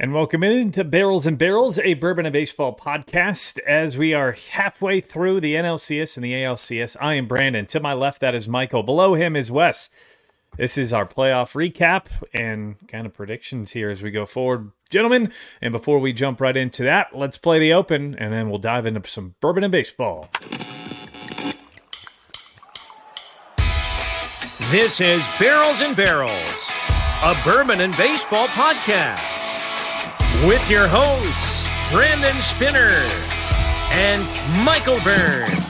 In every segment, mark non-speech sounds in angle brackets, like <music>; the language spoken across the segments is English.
And welcome into Barrels and Barrels, a bourbon and baseball podcast. As we are halfway through the NLCS and the ALCS, I am Brandon. To my left, that is Michael. Below him is Wes. This is our playoff recap and kind of predictions here as we go forward, gentlemen. And before we jump right into that, let's play the open and then we'll dive into some bourbon and baseball. This is Barrels and Barrels, a bourbon and baseball podcast with your hosts, Brandon Spinner and Michael Burns.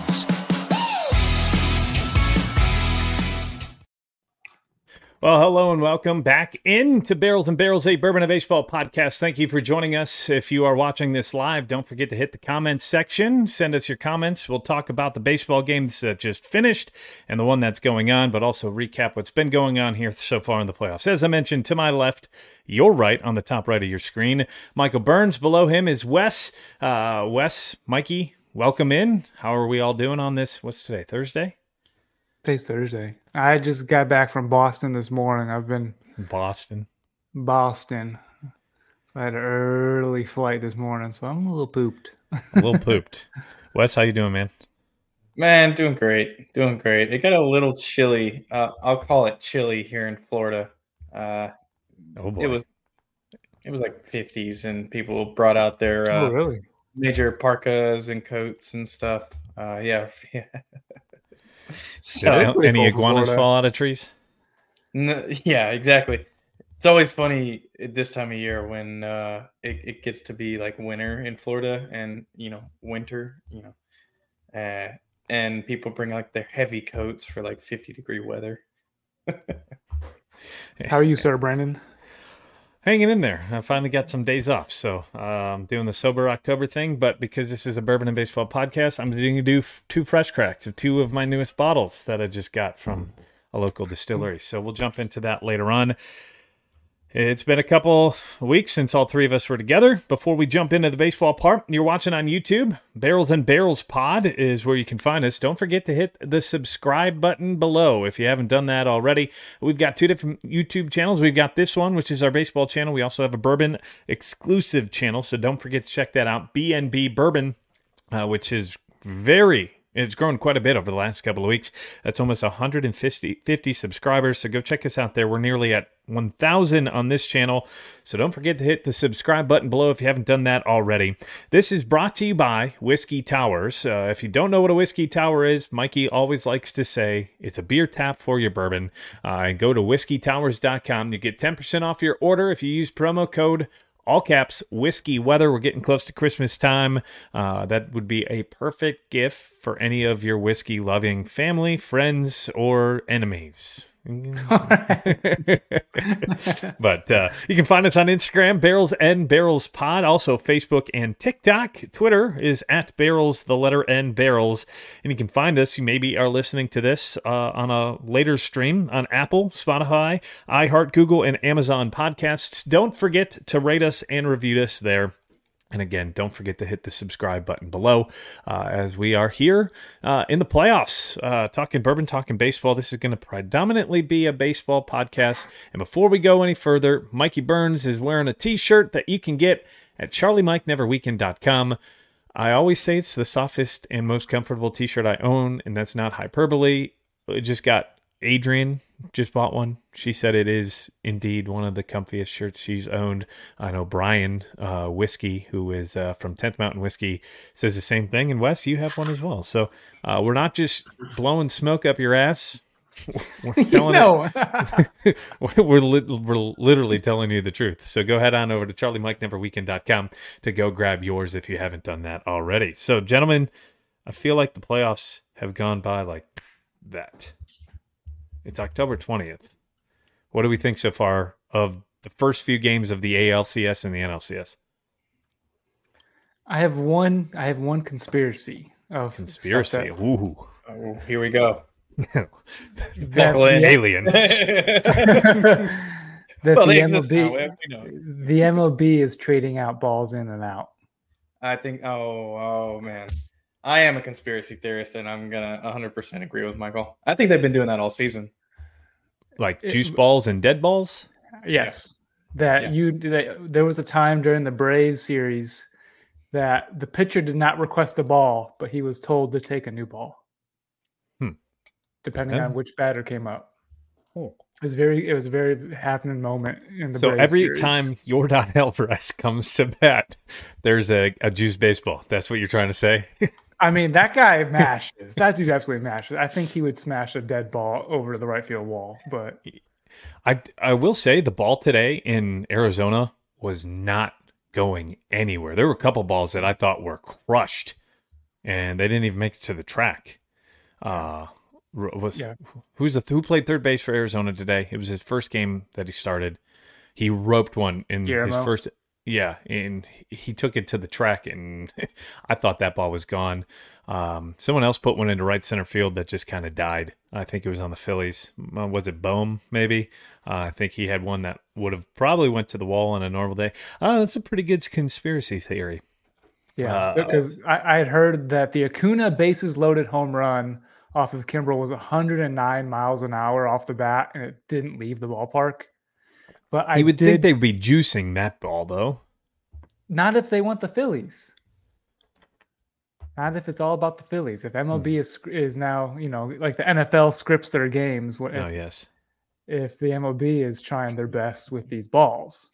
Well, hello and welcome back into Barrels and Barrels, a Bourbon and Baseball podcast. Thank you for joining us. If you are watching this live, don't forget to hit the comments section. Send us your comments. We'll talk about the baseball games that just finished and the one that's going on, but also recap what's been going on here so far in the playoffs. As I mentioned, to my left, your right on the top right of your screen, Michael Burns. Below him is Wes. Uh, Wes, Mikey, welcome in. How are we all doing on this? What's today? Thursday? Today's Thursday. I just got back from Boston this morning. I've been Boston. Boston. So I had an early flight this morning, so I'm a little pooped. a little <laughs> pooped. Wes, how you doing, man? Man, doing great, doing great. It got a little chilly. Uh, I'll call it chilly here in Florida. Uh, Oh boy. it was, it was like 50s, and people brought out their uh, oh, really? major parkas and coats and stuff. Uh, yeah, <laughs> yeah. Did so, any- any cool iguanas fall out of trees? N- yeah, exactly. It's always funny at this time of year when uh, it, it gets to be like winter in Florida and you know winter, you know, uh, and people bring like their heavy coats for like 50 degree weather. <laughs> <laughs> How are you, sir, Brandon? Hanging in there. I finally got some days off, so uh, I'm doing the sober October thing. But because this is a bourbon and baseball podcast, I'm going to do two fresh cracks of two of my newest bottles that I just got from a local distillery. So we'll jump into that later on. It's been a couple weeks since all three of us were together. Before we jump into the baseball part, you're watching on YouTube. Barrels and Barrels Pod is where you can find us. Don't forget to hit the subscribe button below if you haven't done that already. We've got two different YouTube channels. We've got this one, which is our baseball channel. We also have a bourbon exclusive channel, so don't forget to check that out. BNB Bourbon, uh, which is very it's grown quite a bit over the last couple of weeks. That's almost 150 50 subscribers. So go check us out there. We're nearly at 1,000 on this channel. So don't forget to hit the subscribe button below if you haven't done that already. This is brought to you by Whiskey Towers. Uh, if you don't know what a whiskey tower is, Mikey always likes to say it's a beer tap for your bourbon. Uh, go to whiskeytowers.com. You get 10% off your order if you use promo code all caps whiskey weather. We're getting close to christmas time. Uh, that would be a perfect gift for any of your whiskey loving family friends or enemies <laughs> but uh, you can find us on Instagram, Barrels and Barrels Pod, also Facebook and TikTok. Twitter is at Barrels, the letter N Barrels, and you can find us. You maybe are listening to this uh, on a later stream on Apple, Spotify, iHeart, Google, and Amazon podcasts. Don't forget to rate us and review us there. And again, don't forget to hit the subscribe button below uh, as we are here uh, in the playoffs, uh, talking bourbon, talking baseball. This is going to predominantly be a baseball podcast. And before we go any further, Mikey Burns is wearing a t shirt that you can get at charliemikeneverweaken.com. I always say it's the softest and most comfortable t shirt I own, and that's not hyperbole. It just got Adrian just bought one. She said it is indeed one of the comfiest shirts she's owned. I know Brian uh, Whiskey, who is uh, from 10th Mountain Whiskey, says the same thing. And Wes, you have one as well. So uh, we're not just blowing smoke up your ass. <laughs> We're telling <laughs> we're, li- we're literally telling you the truth. So go head on over to charliemikeneverweaken.com to go grab yours if you haven't done that already. So, gentlemen, I feel like the playoffs have gone by like that. It's October 20th. What do we think so far of the first few games of the ALCS and the NLCS? I have one. I have one conspiracy of Conspiracy. that- Ooh. Oh, here we go. <laughs> that the- Aliens. <laughs> that well, the they now. MLB, the MLB is trading out balls in and out. I think. Oh, oh man. I am a conspiracy theorist, and I'm gonna 100% agree with Michael. I think they've been doing that all season. Like It- juice balls and dead balls? Yes, that Yeah. you that there was a time during the Braves series that the pitcher did not request a ball, but he was told to take a new ball. Hmm. Depending That's- on which batter came up. Oh. It was very it was a very happening moment in the So Braves every series. time Yordan <laughs> Alvarez comes to bat, there's a, a juice baseball. That's what you're trying to say? I mean that guy <laughs> mashes. that dude absolutely mashes. I think he would smash a dead ball over the right field wall, but I I will say the ball today in Arizona was not going anywhere. There were a couple balls that I thought were crushed, and they didn't even make it to the track. Uh, was Yeah. who's the who played third base for Arizona today? It was his first game that he started. He roped one in his first. Yeah, and he took it to the track, and <laughs> I thought that ball was gone. Um, someone else put one into right center field that just kind of died. I think it was on the Phillies. Uh, Was it Bohm? Maybe. Uh, I think he had one that would have probably went to the wall on a normal day. Uh, that's a pretty good conspiracy theory. yeah, Uh, because I, I had heard that the Acuna bases loaded home run off of Kimbrel was 109 miles an hour off the bat, and it didn't leave the ballpark. But I you would did think they'd be juicing that ball, though. not if they want the Phillies. Not if it's all about the Phillies. If MLB Hmm. is is now, you know, like the NFL scripts their games. What if, Oh yes. if the MLB is trying their best with these balls?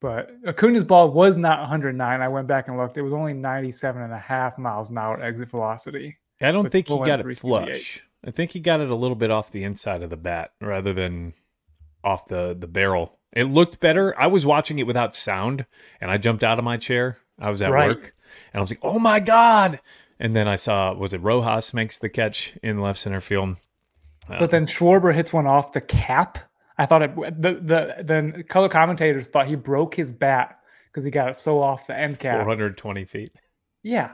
But Acuna's ball was not 109. I went back and looked. It was only 97 and a half miles an hour exit velocity. I don't think he got it flush. I think he got it a little bit off the inside of the bat rather than off the the barrel. It looked better. I was watching it without sound, and I jumped out of my chair. I was at Right. work, and I was like, "Oh my god!" And then I saw was it Rojas makes the catch in left center field. But then um, Schwarber hits one off the cap. I thought it the the then color commentators thought he broke his bat because he got it so off the end cap. 420 feet. Yeah.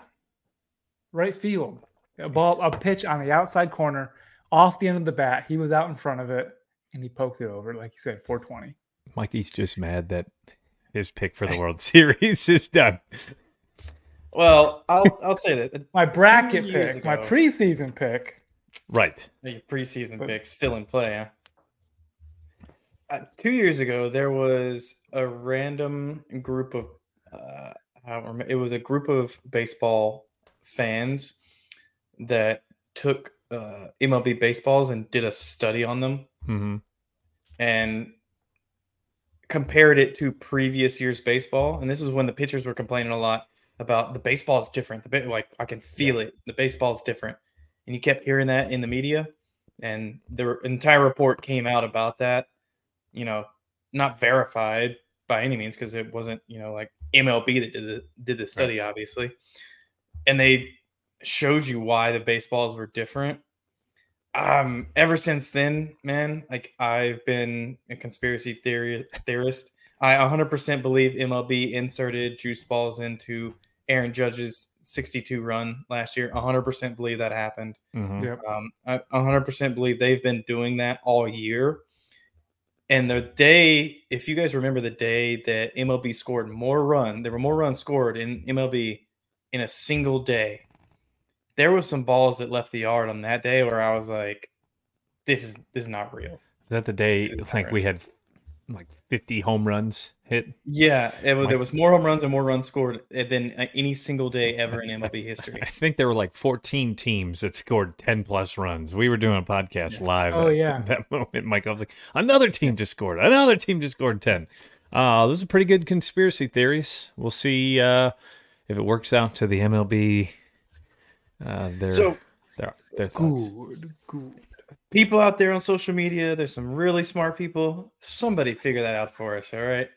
Right field. A ball, a pitch on the outside corner, off the end of the bat. He was out in front of it and he poked it over, like you said, 420. Mikey's just mad that his pick for the World <laughs> Series is done. Well, I'll I'll say that <laughs> My bracket years pick, my preseason pick. Right. your preseason But- pick still in play. Huh? Uh, two years ago, there was a random group of uh, I don't remember. It was a group of baseball fans that took uh, MLB baseballs and did a study on them hmm and compared it to previous year's baseball. And this is when the pitchers were complaining a lot about the baseball is different. The ba- like I can feel it. The baseball is different, and you kept hearing that in the media. And the entire report came out about that. You know, not verified by any means because it wasn't you know like MLB that did the did the study, obviously. And they showed you why the baseballs were different um ever since then man like i've been a conspiracy theory theorist i 100% believe mlb inserted juice balls into aaron judge's 62 run last year 100% believe that happened hmm Yep. um, I 100% believe they've been doing that all year. And the day, if you guys remember the day that MLB scored more run, there were more runs scored in MLB in a single day. There was some balls that left the yard on that day where I was like, "This is this is not real." Is that the day like we had like 50 home runs hit? Yeah, it was, Like- there was more home runs and more runs scored than any single day ever in MLB <laughs> history. I think there were like 14 teams that scored 10 plus runs. We were doing a podcast live. Oh, at yeah. <laughs> that moment. Mike, I was like, another team just scored. Another team just scored 10. Uh, those are pretty good conspiracy theories. We'll see uh, if it works out to the MLB. Uh, their, So their, their thoughts. Good, good. people out there on social media, there's some really smart people. Somebody figure that out for us, all right?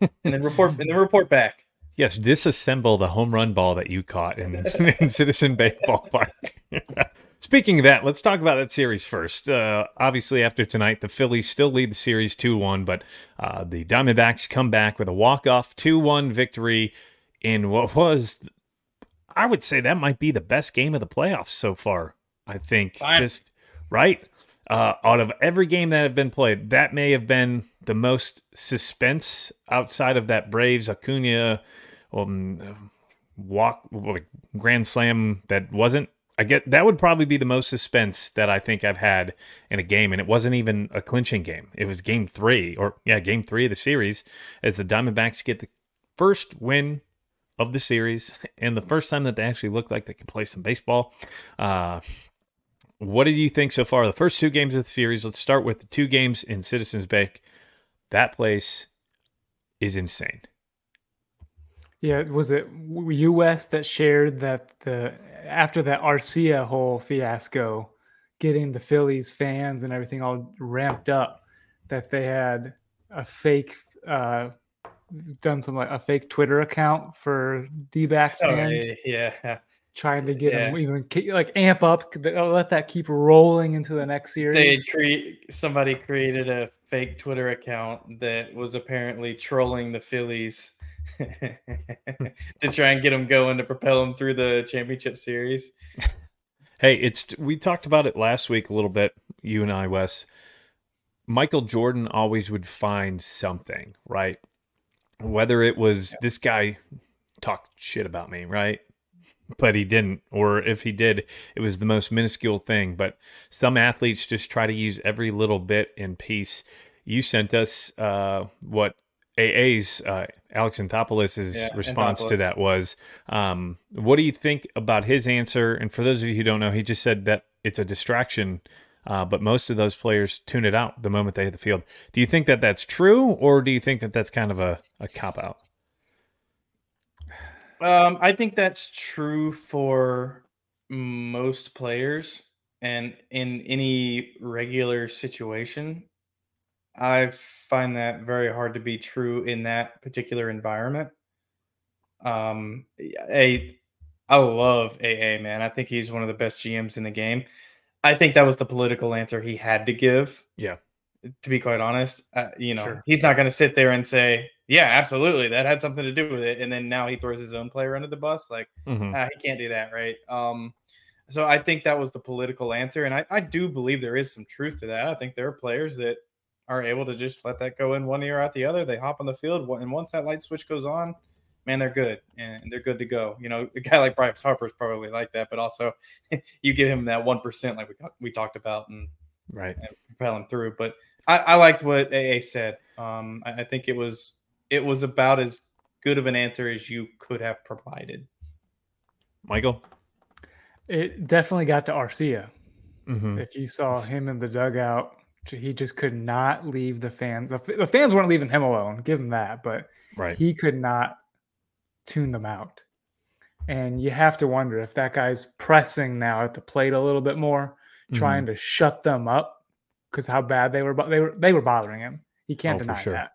and then report and then report back. <laughs> Yes, disassemble the home run ball that you caught in, <laughs> in Citizen Bay Ballpark. <laughs> Speaking of that, let's talk about that series first. Uh, obviously, after tonight, the Phillies still lead the series 2 1, but uh, the Diamondbacks come back with a walk off 2 1 victory in what was, I would say, that might be the best game of the playoffs so far. I think Fine. just right uh, out of every game that have been played, that may have been the most suspense outside of that Braves Acuna um, walk like grand slam that wasn't. I get that would probably be the most suspense that I think I've had in a game, and it wasn't even a clinching game. It was game three, or yeah, game three of the series, as the Diamondbacks get the first win of the series and the first time that they actually look like they can play some baseball. Uh, what did you think so far? The first two games of the series. Let's start with the two games in Citizens Bank. That place is insane. Yeah, was it U.S. that shared that the after that Arcia whole fiasco, getting the Phillies fans and everything all ramped up, that they had a fake, uh, done some like a fake Twitter account for D-backs Oh, fans, yeah. trying to get them even ke- like amp up, uh, let that keep rolling into the next series. They create somebody created a fake Twitter account that was apparently trolling the Phillies <laughs> to try and get them going to propel them through the championship series. Hey, it's we talked about it last week a little bit, you and I, Wes. Michael Jordan always would find something, right? Whether it was this guy talked shit about me, right? But he didn't, or if he did, it was the most minuscule thing. But some athletes just try to use every little bit in piece. You sent us uh, what AA's uh, Alex Anthopoulos' Yeah, response to that was. Um, what do you think about his answer? And for those of you who don't know, he just said that it's a distraction, uh, but most of those players tune it out the moment they hit the field. Do you think that that's true, or do you think that that's kind of a, a cop out? Um, I think that's true for most players, and in any regular situation, I find that very hard to be true in that particular environment. Um, I I love AA man. I think he's one of the best GMs in the game. I think that was the political answer he had to give. Yeah. To be quite honest, uh, you know, Sure. he's not going to sit there and say, "Yeah, absolutely, that had something to do with it," and then now he throws his own player under the bus. Like, Mhm. ah, he can't do that, right? Um, so I think that was the political answer, and I, I do believe there is some truth to that. I think there are players that are able to just let that go in one ear out the other. They hop on the field, and once that light switch goes on, man, they're good and they're good to go. You know, a guy like Bryce Harper is probably like that, but also <laughs> you give him that one percent, like we we talked about, and, Right. and propel him through. But I, I liked what AA said. Um, I, I think it was it was about as good of an answer as you could have provided. Michael? it definitely got to Arcia. Mm-hmm. If you saw him in the dugout, he just could not leave the fans. The, the fans weren't leaving him alone. Give him that, but Right. he could not tune them out. And you have to wonder if that guy's pressing now at the plate a little bit more, Mm-hmm. trying to shut them up because how bad they were. They were they were bothering him. He can't Oh, deny sure. that.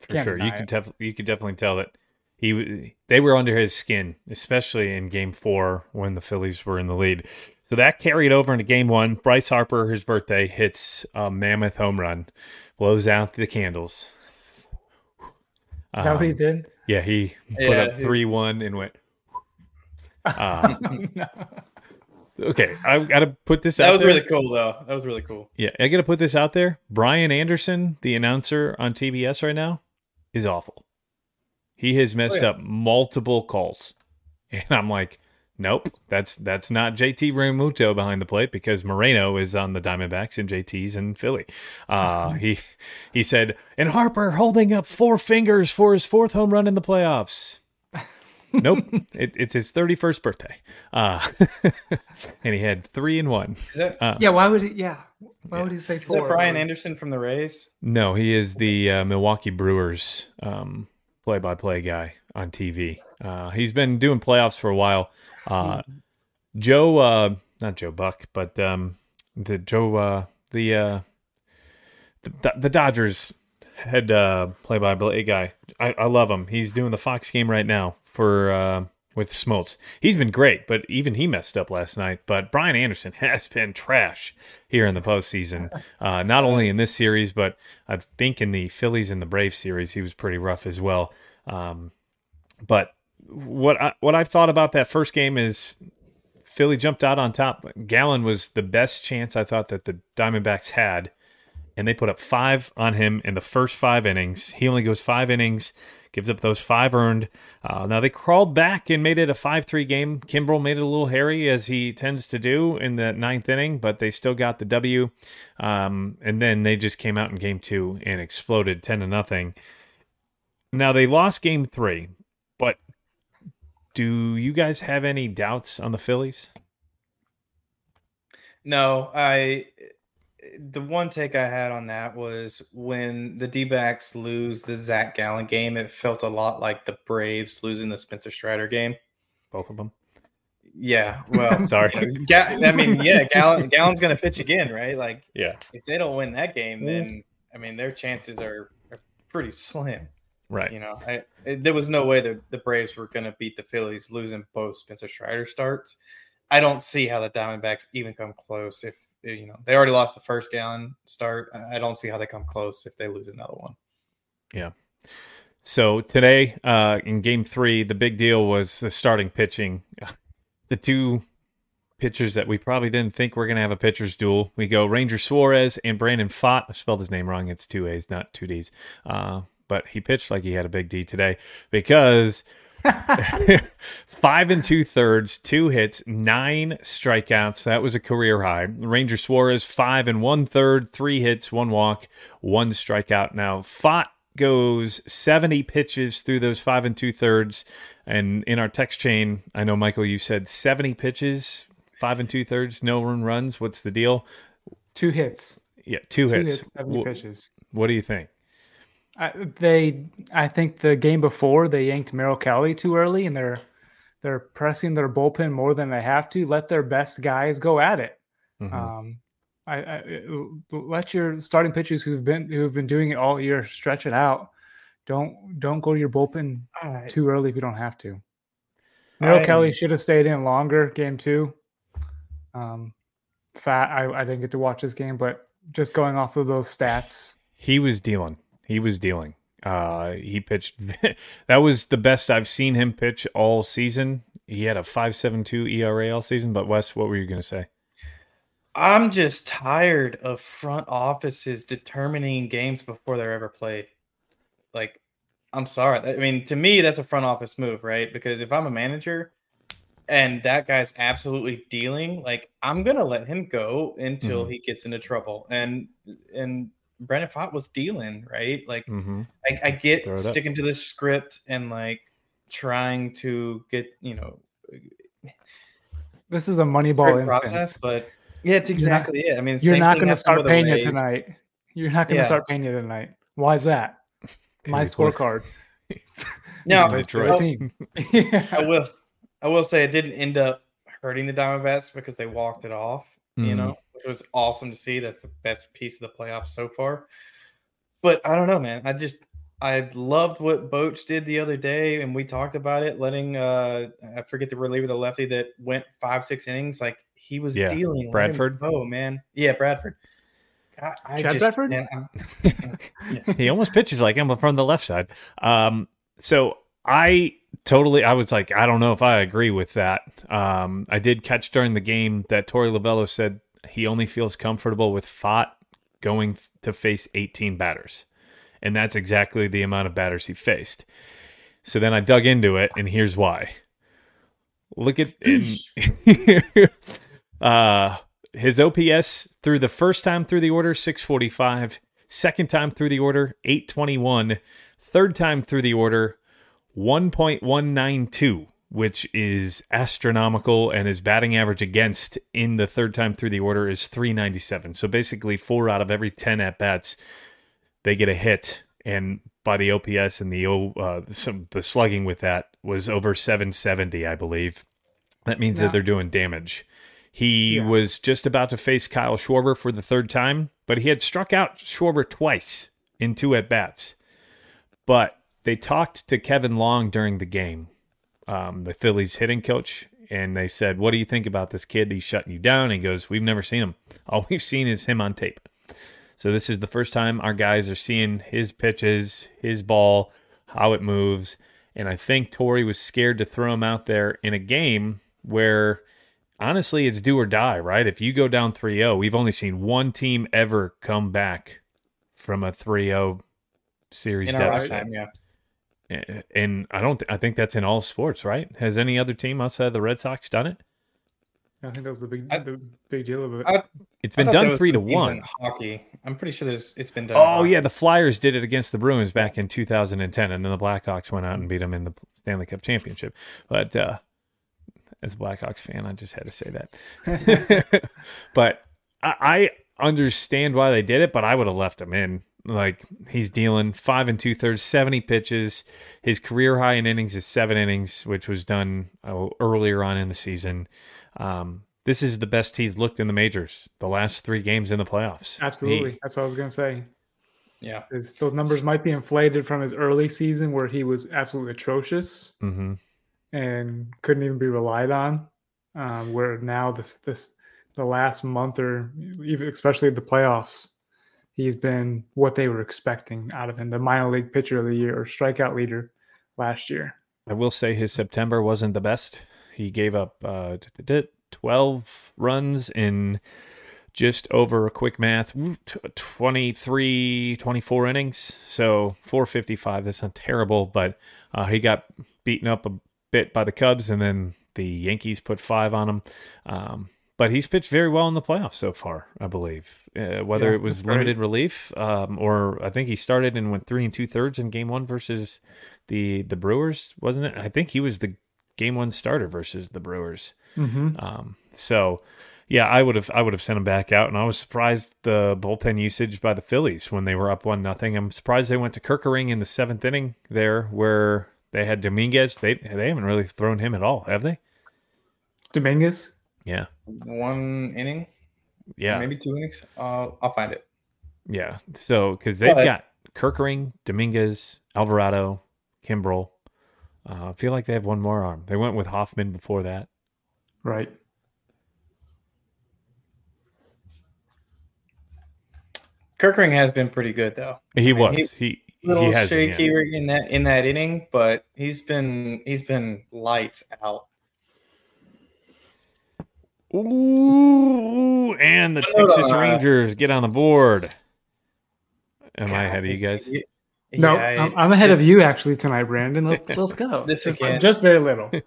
for Can't sure. You could it. def- you could definitely tell that he they were under his skin, especially in Game Four when the Phillies were in the lead. So that carried over into Game One. Bryce Harper, his birthday, hits a mammoth home run, blows out the candles. Is that what he Um, did? Yeah, he put Yeah, up three one and went. Uh, <laughs> No. okay, I got to put this out there. That was there. really cool, though. That was really cool. Yeah, I got to put this out there. Brian Anderson, the announcer on TBS right now, is awful. He has messed yeah. up multiple calls, and I'm like, nope, that's that's not JT Realmuto behind the plate because Moreno is on the Diamondbacks and JT's in Philly. Uh, he he said, and Harper holding up four fingers for his fourth home run in the playoffs. <laughs> nope, it, it's his 31st birthday, uh, <laughs> and he had three and one. Is that, Uh, Yeah, why would he? Yeah, why Yeah. would he say is four? that Brian Anderson from the Rays? No, he is the uh, Milwaukee Brewers um, play-by-play guy on TV. Uh, he's been doing playoffs for a while. Uh, Joe, uh, not Joe Buck, but um, the Joe, uh, the, uh, the the Dodgers head uh, play-by-play guy. I, I love him. He's doing the Fox game right now for uh, with Smoltz. He's been great, but even he messed up last night. But Brian Anderson <laughs> has been trash here in the postseason. <laughs> Uh, not only in this series, but I think in the Phillies and the Braves series, he was pretty rough as well. Um, but what I, what I've thought about that first game is Philly jumped out on top. Gallen was the best chance I thought that the Diamondbacks had, and they put up five on him in the first five innings. He only goes five innings, gives up those five earned. Uh, now they crawled back and made it a 5 3 game. Kimbrel made it a little hairy, as he tends to do in the ninth inning, but they still got the W. Um, and then they just came out in game two and exploded 10 to nothing. Now they lost game three, do you guys have any doubts on the Phillies? No, I the one take I had on that was when the D backs lose the Zac Gallen game, it felt a lot like the Braves losing the Spencer Strider game. Both of them. Yeah. Well, <laughs> sorry. Ga- I mean, yeah, Gallen, Gallen's going to pitch again, right? Like, yeah. If they don't win that game, then I mean, their chances are, are pretty slim. Right. You know, I, it, there was no way that the Braves were going to beat the Phillies losing both Spencer Strider starts. I don't see how the Diamondbacks even come close if you know they already lost the first Gallen start. I don't see how they come close if they lose another one. Yeah. So today, uh, in Game Three, the big deal was the starting pitching. <laughs> The two pitchers that we probably didn't think were going to have a pitcher's duel. We go Ranger Suarez and Brandon Pfaadt. I spelled his name wrong. It's two A's, not two D's. Uh, but he pitched like he had a big D today because <laughs> five and two thirds, two hits, nine strikeouts. That was a career high. Ranger Suarez, five and one third, three hits, one walk, one strikeout. Now, Pfaadt goes 70 pitches through those five and two thirds. And in our text chain, I know, Michael, you said 70 pitches, five and two thirds, no run runs. What's the deal? Two hits. Yeah, two, Two hits. hits, 70 Wh- pitches. What do you think? I, they, I think the game before they yanked Merrill Kelly too early, and they're they're pressing their bullpen more than they have to. Let their best guys go at it. Mhm. Um, I, I let your starting pitchers who've been who've been doing it all year stretch it out. Don't don't go to your bullpen I, too early if you don't have to. Merrill I- Kelly should have stayed in longer. Game two. Um, fat. I, I didn't get to watch this game, but just going off of those stats, He was dealing. He was dealing. Uh, he pitched. <laughs> that was the best I've seen him pitch all season. He had a five seven two ERA all season. But Wes, what were you going to say? I'm just tired of front offices determining games before they're ever played. Like, I'm sorry. I mean, to me, that's a front office move, right? Because if I'm a manager and that guy's absolutely dealing, like, I'm gonna let him go until Mhm. he gets into trouble. And and Brandon Pfaadt was dealing, right? Like, Mm-hmm. I, I get Throw up. sticking to the script and like trying to get, you know, this is a Moneyball script instance. process, but yeah, it's You're not- exactly it. I mean, You're not going to start with the Pena tonight. You're not going to Yeah. start Pena tonight. Why is that? <laughs> My Because he put- scorecard. <laughs> Now, He's Detroit. the team. <laughs> I will. I will say it didn't end up hurting the Diamondbacks because they walked it off. You Mhm. know, which was awesome to see. That's the best piece of the playoffs so far. But I don't know, man. I just I loved what Boach did the other day, and we talked about it. Letting uh I forget the reliever, the lefty that went five six innings. Like he was Yeah, dealing. Bradford? Oh man, yeah, Bradford. I, I Chad just, Bradford? man, I'm- <laughs> he almost pitches like him but from the left side. Um, so I totally, I was like, I don't know if I agree with that. Um, I did catch during the game that Torey Lovullo said he only feels comfortable with Pfaadt going to face 18 batters, and that's exactly the amount of batters he faced. So then I dug into it, and here's why. Look at <laughs> uh, his OPS through the first time through the order 645, second time through the order 821, third time through the order 1.192, which is astronomical, and his batting average against in the third time through the order is 397. So basically, four out of every 10 at bats, they get a hit, and by the OPS and the O, uh, some the slugging with that was over 770, I believe. That means Yeah. that they're doing damage. He Yeah. was just about to face Kyle Schwarber for the third time, but he had struck out Schwarber twice in two at bats. But they talked to Kevin Long during the game, um, the Phillies hitting coach, and they said, What do you think about this kid? He's shutting you down. He goes, We've never seen him. <laughs> All we've seen is him on tape. So this is the first time our guys are seeing his pitches, his ball, how it moves. And I think Torey was scared to throw him out there in a game where honestly it's do or die, right? If you go down 3-0, we've only seen one team ever come back from a 3-0 series In deficit. lifetime, yeah. A- And I don't. I think that's in all sports, right? Has any other team outside of the Red Sox done it? I think that was the big I- the big deal of it. I- It's I been done three to some teams in one. Hockey. I'm pretty sure there's it's been done. Oh yeah, the Flyers did it against the Bruins back in 2010, and then the Blackhawks went out and beat them in the Stanley Cup championship. But uh, as a Blackhawks fan, I just had to say that. <laughs> <laughs> but I, I understand why they did it, but I would have left them in. Like he's dealing five and two thirds, 70 pitches. His career high in innings is seven innings, which was done uh, earlier on in the season. Um, this is the best he's looked in the majors. The last three games in the playoffs. Absolutely, that's what I was gonna say. Yeah. Is those numbers might be inflated from his early season where he was absolutely atrocious hmm and couldn't even be relied on. Um, where now this this the last month or even especially the playoffs, he's been what they were expecting out of him, the minor league pitcher of the year or strikeout leader last year. I will say his September wasn't the best. He gave up uh, t- t- t- 12 runs in just over a quick math, t- 23, 24 innings. So 455. That's not terrible, but uh, he got beaten up a bit by the Cubs, and then the Yankees put five on him. Um, but he's pitched very well in the playoffs so far, I believe. Uh, whether Yeah, it was limited relief, um, or I think he started and went three and two thirds in game one versus the the Brewers, wasn't it? I think he was the game one starter versus the Brewers. Mm-hmm. Um, so yeah, I would have I would have sent him back out, and I was surprised the bullpen usage by the Phillies when they were up one nothing. I'm surprised they went to Kerkering in the seventh inning there, where they had Dominguez. They they haven't really thrown him at all, have they? Dominguez. Yeah, One inning, yeah, maybe two innings. Uh, I'll find it. yeah. So because they've But- got Kerkering, Dominguez, Alvarado, Kimbrel. Uh, I feel like they have one more arm. They went with Hoffman before that. Right. Kerkering has been pretty good though. He mean, was he he, little has been, yeah. shaky in that in that inning, but he's been he's been lights out. Ooh, and the Texas on. Rangers get on the board. Am I ahead of you guys? y- No, I'm, I'm ahead this- of you actually tonight, Brandon. Let's <laughs> let's go. This Just- again. just very little. <laughs>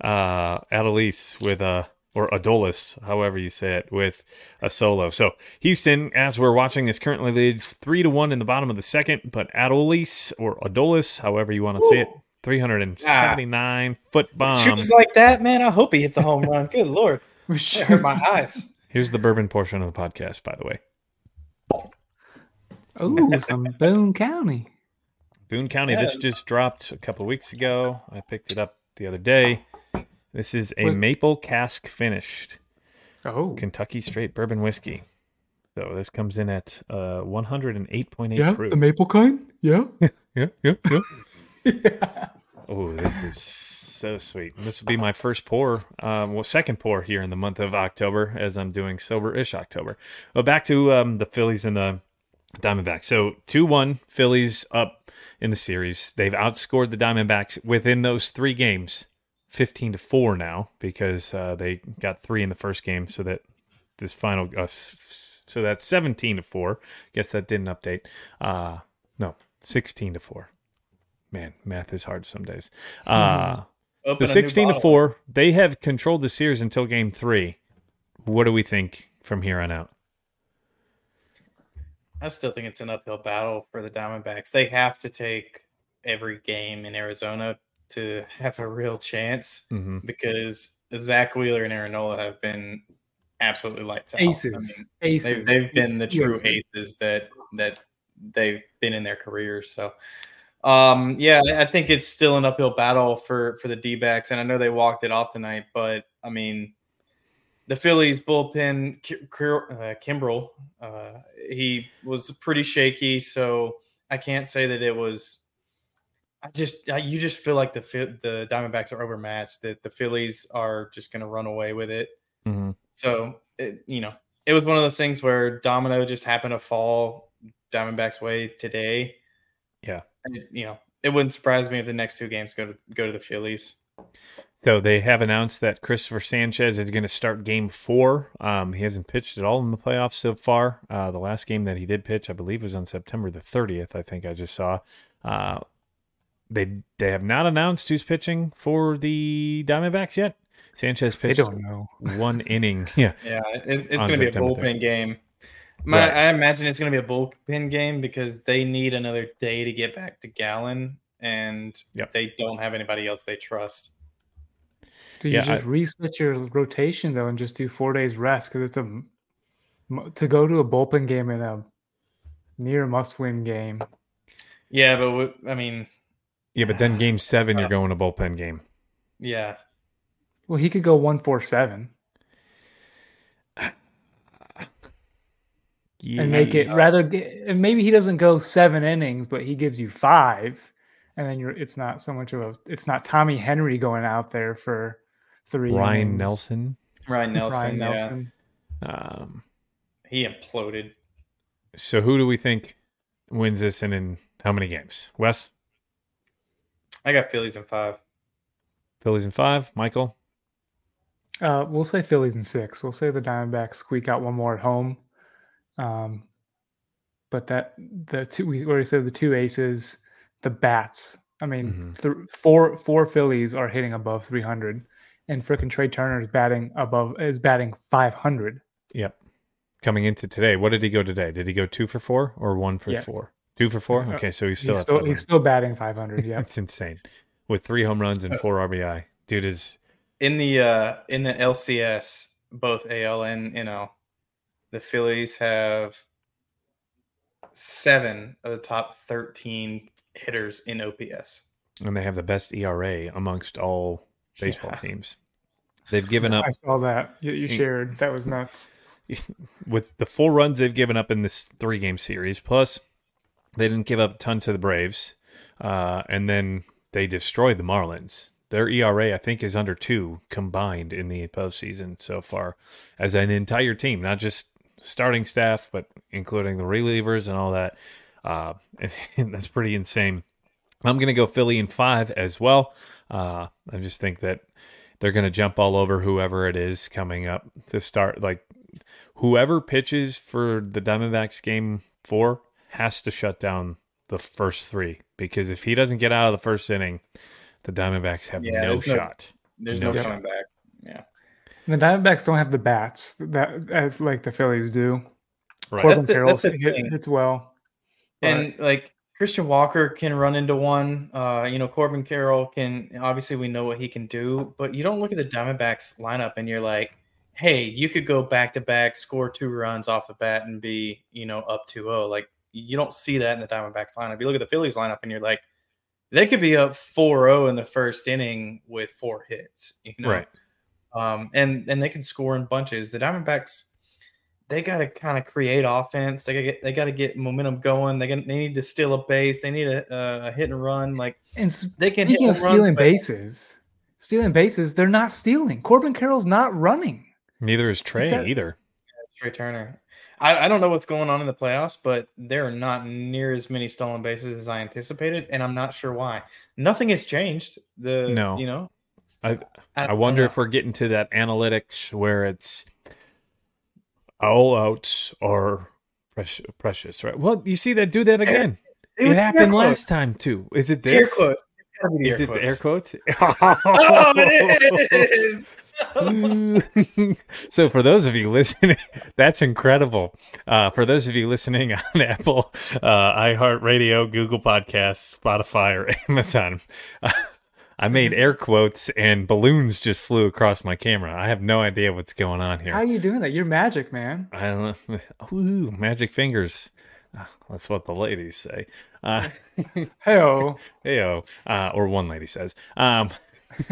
Uh, Adelise with a or Adolis, however you say it, with a solo. So Houston, as we're watching this, currently leads three to one in the bottom of the second. But Adolis or Adolis, however you want to say it, three hundred and ah. seventy nine foot bomb. Shoots like that, man. I hope he hits a home run. Good lord, it hurt my <laughs> eyes. Here's the bourbon portion of the podcast, by the way. Oh, some <laughs> Boone County. Boone County. This just dropped a couple weeks ago. I picked it up the other day. This is a What- maple cask finished Oh, Kentucky straight bourbon whiskey. So this comes in at uh, 108.8 yeah, proof. the maple kind. Yeah. <laughs> yeah, yeah, yeah. Oh, this is so sweet. This will be my first pour, um, well, second pour here in the month of October as I'm doing sober-ish October. Well, back to um, the Phillies and the Diamondbacks. So two-one Phillies up in the series. They've outscored the Diamondbacks within those three games, fifteen to four now because uh, they got three in the first game. So that this final, uh, so that's seventeen to four. Guess that didn't update. Uh, no, sixteen to four. Man, math is hard some days. Uh, Open so a new 16 to 4, they have controlled the series until game three. What do we think from here on out? I still think it's an uphill battle for the Diamondbacks. They have to take every game in Arizona to have a real chance hmm because Zack Wheeler and Aaron Nola have been absolutely lights out. I Aces. mean, Aces. they've, they've been the true aces that that they've been in their careers. So, um, yeah, I think it's still an uphill battle for for the D-backs, and I know they walked it off tonight, but I mean, the Phillies bullpen, Ki- Ki- uh, Kimbrel, uh, he was pretty shaky, so I can't say that it was. I just I, you just feel like the the Diamondbacks are overmatched. That the Phillies are just going to run away with it. hmm So it, you know, it was one of those things where domino just happened to fall Diamondbacks' way today. Yeah. And it, you know, it wouldn't surprise me if the next two games go to go to the Phillies. So they have announced that Cristopher Sanchez is going to start Game Four. Um, he hasn't pitched at all in the playoffs so far. Uh, the last game that he did pitch, I believe, was on September the 30th. I think I just saw. Uh, they they have not announced who's pitching for the Diamondbacks yet. Sanchez They pitched don't know. one <laughs> inning. <laughs> Yeah, Yeah, it, it's going to be a bullpen 30th. game. My, Right. I imagine it's going to be a bullpen game because they need another day to get back to Gallen, and Yep. they don't have anybody else they trust. Do you Yeah, just reset your rotation though and just do four days rest because it's a m- to go to a bullpen game in a near must-win game. Yeah, but w- I mean, yeah, but then <sighs> Game Seven, Uh, you're going to bullpen game. yeah, Well, he could go one four seven Yeah, and make it rather. And maybe he doesn't go seven innings, but he gives you five, and then you're. It's not so much of a. It's not Tommy Henry going out there for three. Ryan innings. Nelson. Ryne Nelson. Ryan yeah, Nelson. Um, he imploded. so who do we think wins this and in how many games? Wes, I got Phillies in five. Phillies in five. Michael, Uh, we'll say Phillies in six. We'll say the Diamondbacks squeak out one more at home. Um, but that the two we already said the two aces, the bats. I mean, Mhm. th- four four Phillies are hitting above three hundred, and frickin' Trea Turner is batting above is batting five hundred. Yep. Coming into today, what did he go today? Did he go two for four or one for Yes. four? Two for four. Uh, Okay, so he's still He's still he's still batting five hundred. <laughs> Yeah, That's insane. With three home runs and four RBI, dude is In the uh in the LCS, both AL and NL, the Phillies have seven of the top thirteen hitters in OPS. and they have the best ERA amongst all baseball Yeah. teams. They've given up I saw that you, you shared. That was nuts. <laughs> with the four runs they've given up in this three game series. Plus, they didn't give up a ton to the Braves, uh, and then they destroyed the Marlins. Their ERA, I think, is under two combined in the postseason so far, as an entire team, not just starting staff, but including the relievers and all that. Uh, <laughs> that's pretty insane. I'm going to go Philly in five as well. Uh, I just think that they're going to jump all over whoever it is coming up to start. Like whoever pitches for the Diamondbacks game four has to shut down the first three because if he doesn't get out of the first inning, the Diamondbacks have Yeah, no there's no- shot. There's No no, shot. coming back. Yeah. And the Diamondbacks don't have the bats that as like the Phillies do. Right. Corbin the- Carroll that's the hit, hits well. but- And like Christian Walker can run into one. Uh, you know, Corbin Carroll can obviously we know what he can do, but you don't look at the Diamondbacks lineup and you're like, hey, you could go back to back, score two runs off the bat and be, you know, up 2-0. Like you don't see that in the Diamondbacks lineup. You look at the Phillies lineup and you're like, they could be up 4-0 in the first inning with four hits, you know. Right. Um, and and they can score in bunches. The Diamondbacks, they got to kind of create offense. They got get they got to get momentum going. They got, they need to steal a base. They need a, a, a hit and run. Like And They can hit speaking of home runs, stealing but- bases, stealing bases, they're not stealing. Corbin Carroll's not running. Neither is Trea that- either. Trea Turner. I, I don't know what's going on in the playoffs, but there are not near as many stolen bases as I anticipated, and I'm not sure why. Nothing has changed. The No. you know, I I wonder if we're getting to that analytics where it's all outs are precious, precious, right? Well, you see that do that again. <clears throat> It It was happened last time too. Is it quotes. Air this? quote. It's gotta the Is it the air quotes. quotes? Oh, it is. so for those of you listening, <laughs> that's incredible. Uh, for those of you listening on <laughs> Apple, uh, iHeartRadio, Google Podcasts, Spotify, or <laughs> Amazon, uh, I made air quotes and balloons just flew across my camera. I have no idea what's going on here. How are you doing that? You're magic, man. I don't know. <laughs> Ooh, magic fingers. Uh, That's what the ladies say. Uh, <laughs> Hey, <laughs> heyo, uh, or one lady says. Um,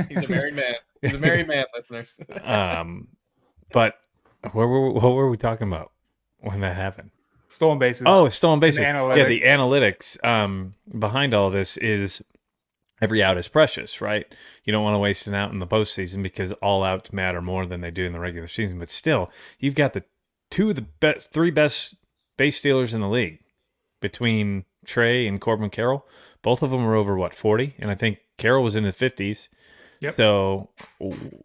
He's a married man. He's a married man, listeners. um, but where were what were we talking about when that happened? stolen bases. Oh, stolen bases. Yeah, the analytics um, behind all this is every out is precious, right? You don't want to waste an out in the postseason because all outs matter more than they do in the regular season. But still, you've got the two of the best, three best base stealers in the league between Trea and Corbin Carroll. Both of them were over what forty, and I think Carroll was in the fifties. Yep. So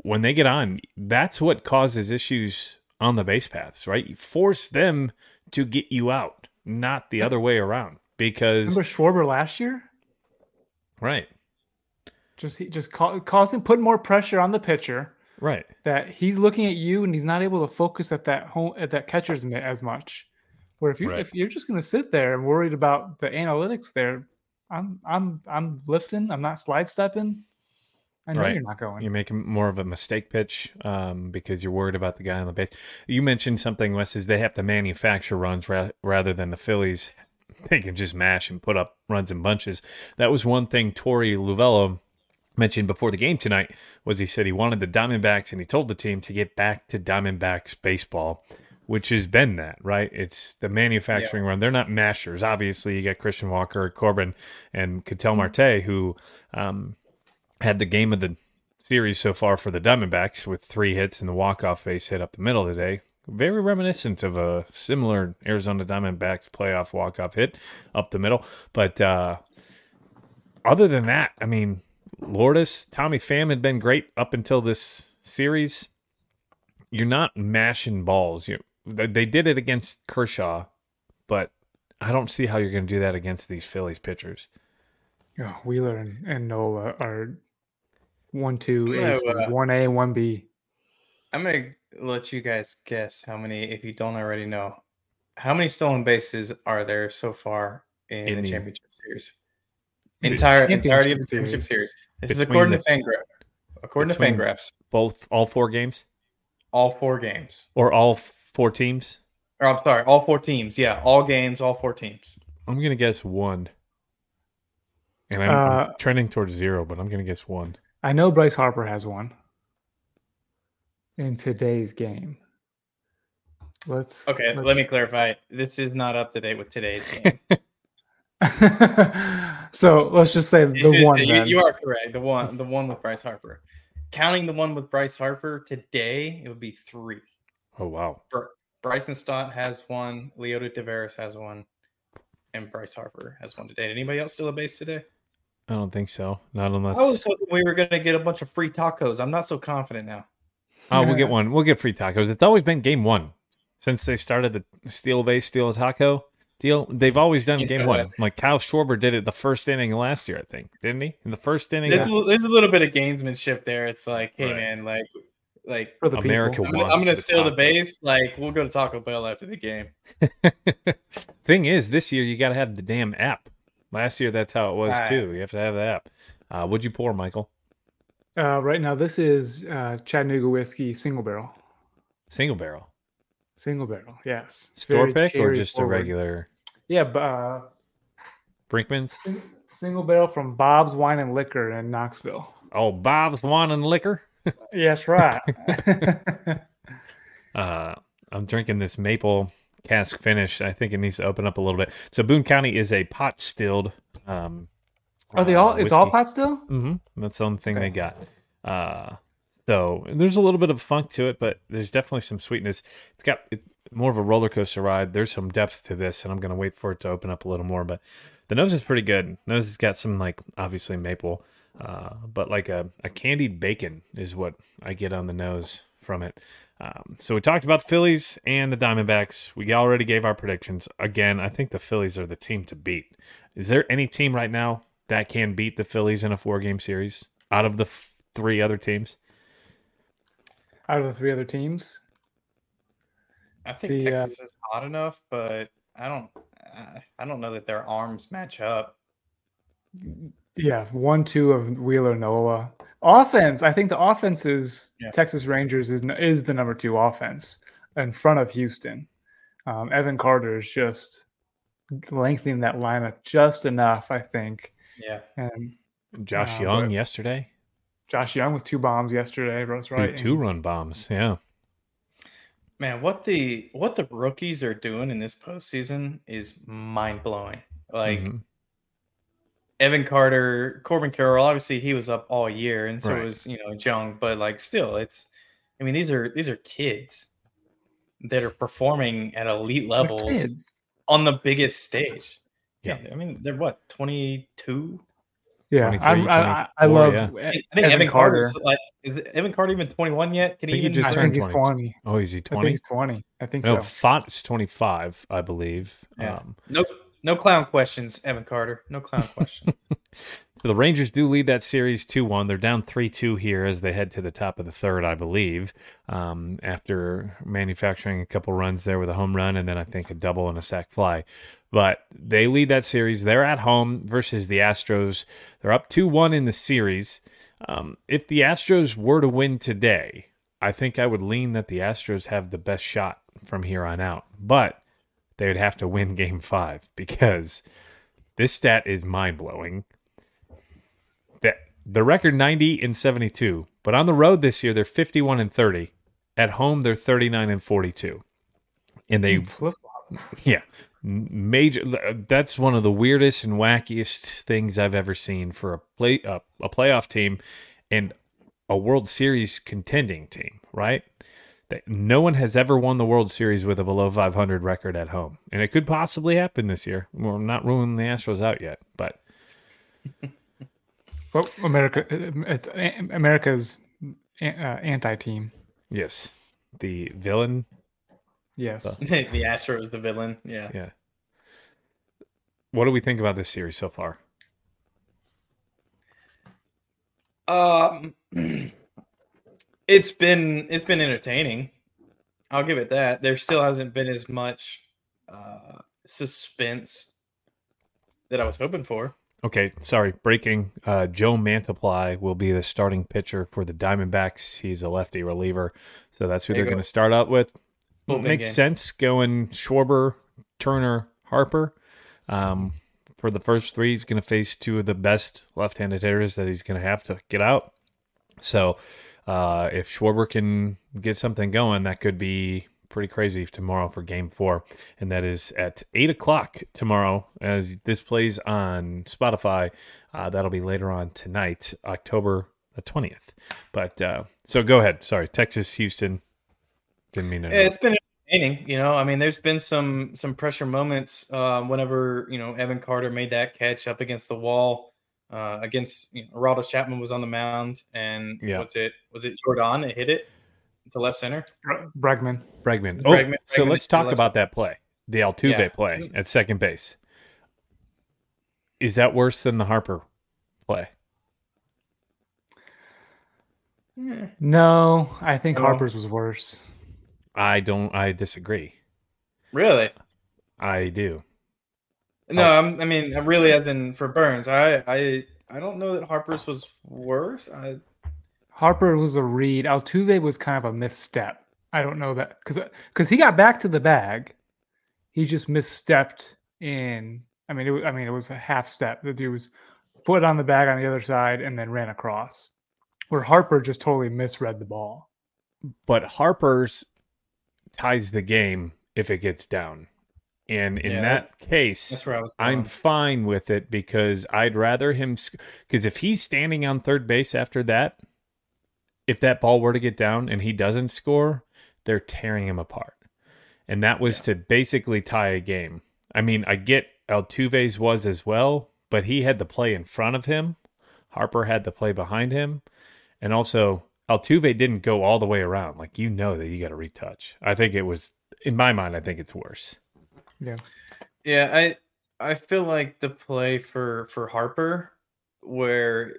when they get on, that's what causes issues on the base paths, right? You force them to get you out, not the other way around. Because Remember Schwarber last year? right, Just just ca- causing putting more pressure on the pitcher right. that he's looking at you and he's not able to focus at that home at that catcher's mitt as much. Where if you Right. if you're just going to sit there and worried about the analytics there, I'm I'm I'm lifting. I'm not slide stepping. I know Right. you're not going. You're making more of a mistake pitch um, because you're worried about the guy on the base. You mentioned something, Wes, is they have to manufacture runs ra- rather than the Phillies. <laughs> They can just mash and put up runs in bunches. That was one thing Tori Luvello mentioned before the game tonight was he said he wanted the Diamondbacks and he told the team to get back to Diamondbacks baseball, which has been that, right? It's the manufacturing run. They're not mashers. Obviously, you got Christian Walker, Corbin, and Ketel Marte, who um, had the game of the series so far for the Diamondbacks with three hits and the walk-off base hit up the middle of the day. Very reminiscent of a similar Arizona Diamondbacks playoff walk-off hit up the middle. But uh, other than that, I mean, Lourdes, Tommy Pham had been great up until this series. You're not mashing balls. You they they did it against Kershaw, but I don't see how you're going to do that against these Phillies pitchers. Oh, Wheeler and, and Nola are one two I'm aces, uh, one A, one B. I'm gonna let you guys guess how many, if you don't already know, how many stolen bases are there so far in, In the the- championship series? Entire entirety of the Championship championship series. This is according the- to Fangraph. According to Fangraphs, Both all four games all four games. or all four teams. Or I'm sorry, all four teams. Yeah, all games, all four teams. I'm gonna guess one. And I'm, Uh, I'm trending towards zero, but I'm gonna guess one. I know Bryce Harper has one in today's game. Let's Okay, let me let's- clarify. This is not up to date with today's <laughs> game. <laughs> so let's just say It's the just one. you, then. you are correct. The one, the one with Bryce Harper. Counting the one with Bryce Harper today, it would be three. Oh wow. Bryson Stott has one. Leody Taveras has one, and Bryce Harper has one today. Anybody else still a base today? I don't think so. Not unless I was hoping we were going to get a bunch of free tacos. I'm not so confident now. Oh, we'll get one. We'll get free tacos. It's always been game one since they started the steel base steel taco deal. They've always done You game one. Like Kyle Schwarber did it the first inning last year, I think, didn't he? In the first inning, There's, a, there's a little bit of gamesmanship there. It's like, hey Right. man, like, like for the America people. I'm gonna, I'm gonna the steal the taco. base. Like, we'll go to Taco Bell after the game. <laughs> Thing is, this year you got to have the damn app. Last year, that's how it was Right. too. You have to have the app. Uh, what'd you pour, Michael? Uh, right now, this is uh, Chattanooga whiskey single barrel. Single barrel, Single barrel, yes. Store very pick, or just forward. a regular Yeah, uh, Brinkman's? single barrel from Bob's Wine and Liquor in Knoxville. Oh, Bob's Wine and Liquor. Yes, right. <laughs> Uh, I'm drinking this maple cask finish. I think it needs to open up a little bit. So Boone County is a pot stilled. Um, Are they all? It's all pot still? Mm-hmm. That's the only thing Okay. they got. Uh, so there's a little bit of funk to it, but there's definitely some sweetness. It's got more of a roller coaster ride. There's some depth to this, and I'm gonna wait for it to open up a little more. But the nose is pretty good. Nose has got some like obviously maple, uh, but like a, a candied bacon is what I get on the nose from it. Um, so we talked about the Phillies and the Diamondbacks. We already gave our predictions. Again, I think the Phillies are the team to beat. Is there any team right now that can beat the Phillies in a four game series out of the f- three other teams? Out of the three other teams, I think The, uh, Texas is hot enough, but I don't. I- I don't know that their arms match up. yeah, one, two of Wheeler Nola. Offense, I think the offense is Yeah. Texas Rangers is is the number two offense in front of Houston. Um, Evan Carter is just lengthening that lineup just enough, I think. Yeah. And Josh Uh, Jung but- yesterday, Josh Jung with two bombs yesterday. That's two, right. two run bombs. Yeah, Man, what the what the rookies are doing in this postseason is mind blowing. Like Mhm. Evan Carter, Corbin Carroll, obviously he was up all year, and so Right. was you know Jung, but like still, it's. I mean, these are these are kids that are performing at elite levels on the biggest stage. Yeah. I mean, they're what twenty two. Yeah, I'm- I, I, I 24, love yeah. I think Evan, Evan, Carter. Carter's like is Evan Carter even 21 yet? Can he even just I turned think he's 20. 20. Oh, is he 20? he's 20. I think so. No, so. Font is 25, I believe. Yeah. Um, no no clown questions, Evan Carter. No clown questions. <laughs> The Rangers do lead that series 2 1. They're down 3 2 here as they head to the top of the third, I believe, um, after manufacturing a couple runs there with a home run and then I think a double and a sac fly. But they lead that series. They're at home versus the Astros. They're up 2 1 in the series. Um, if the Astros were to win today, I think I would lean that the Astros have the best shot from here on out. But they would have to win <laughs> game five because this stat is mind blowing the record 90 and 72 but on the road this year they're 51 and 30 at home they're 39 and 42 and they hmm, Flip flop. <laughs> yeah. Major uh, that's one of the weirdest and wackiest things i've ever seen for a play a, a playoff team and a world series contending team right? That no one has ever won the world series with a below 500 record at home. And it could possibly happen this year. We're not ruling the astros out yet but <laughs> Well, America, it's America's uh, anti-team. yes the villain Yes. the <laughs> Astros, the villain. Yeah. Yeah. What do we think about this series so far? Um, <clears throat> it's been it's been entertaining. I'll give it that. There still hasn't been as much uh, suspense that I was hoping for. Okay, sorry, breaking. Uh, Joe Mantiply will be the starting pitcher for the Diamondbacks. He's a lefty reliever, so that's who There they're going to start out with. Bullpen Makes game. sense going Schwarber, Turner, Harper. Um, for the first three, he's going to face two of the best left-handed hitters that he's going to have to get out. So, uh, if Schwarber can get something going, that could be pretty crazy tomorrow for Game Four, and that is at eight o'clock tomorrow. As this plays on Spotify, uh, that'll be later on tonight, October the twentieth. But uh, so go ahead. Sorry, Texas, Houston. Didn't mean to. It's been entertaining. You know, I mean, there's been some some pressure moments uh, whenever you know Evan Carter made that catch up against the wall. Uh, against you know, Aroldis Chapman was on the mound, and Yeah. was it was it Yordan that hit it to left center? Bre- Bregman. Bregman. Oh, Bregman- so Bregman let's talk left- about that play, the Altuve Yeah. play mm-hmm. at second base. Is that worse than the Harper play? Hmm. No, I think No. Harper's was worse. I don't. I disagree. Really? I do. No. I'm, I mean, I really, as in for Burns, I, I, I don't know that Harper's was worse. I, Harper was a read. Altuve was kind of a misstep. I don't know that because because he got back to the bag, he just misstepped in. I mean, it, wa- I mean, it was a half step. The dude was foot on the bag on the other side and then ran across. Where Harper just totally misread the ball. But Harper's ties the game if it gets down, and in Yeah, that case, I was. I'm fine with it because I'd rather him because if he's standing on third base after that, if that ball were to get down and he doesn't score, they're tearing him apart. And that was to basically tie a game. I mean, I get Altuve's was as well, but he had the play in front of him. Harper had the play behind him. And also, Altuve didn't go all the way around. Like, you know that you got to retouch. I think it was, in my mind, I think it's worse. Yeah. Yeah, I, I feel like the play for for Harper, where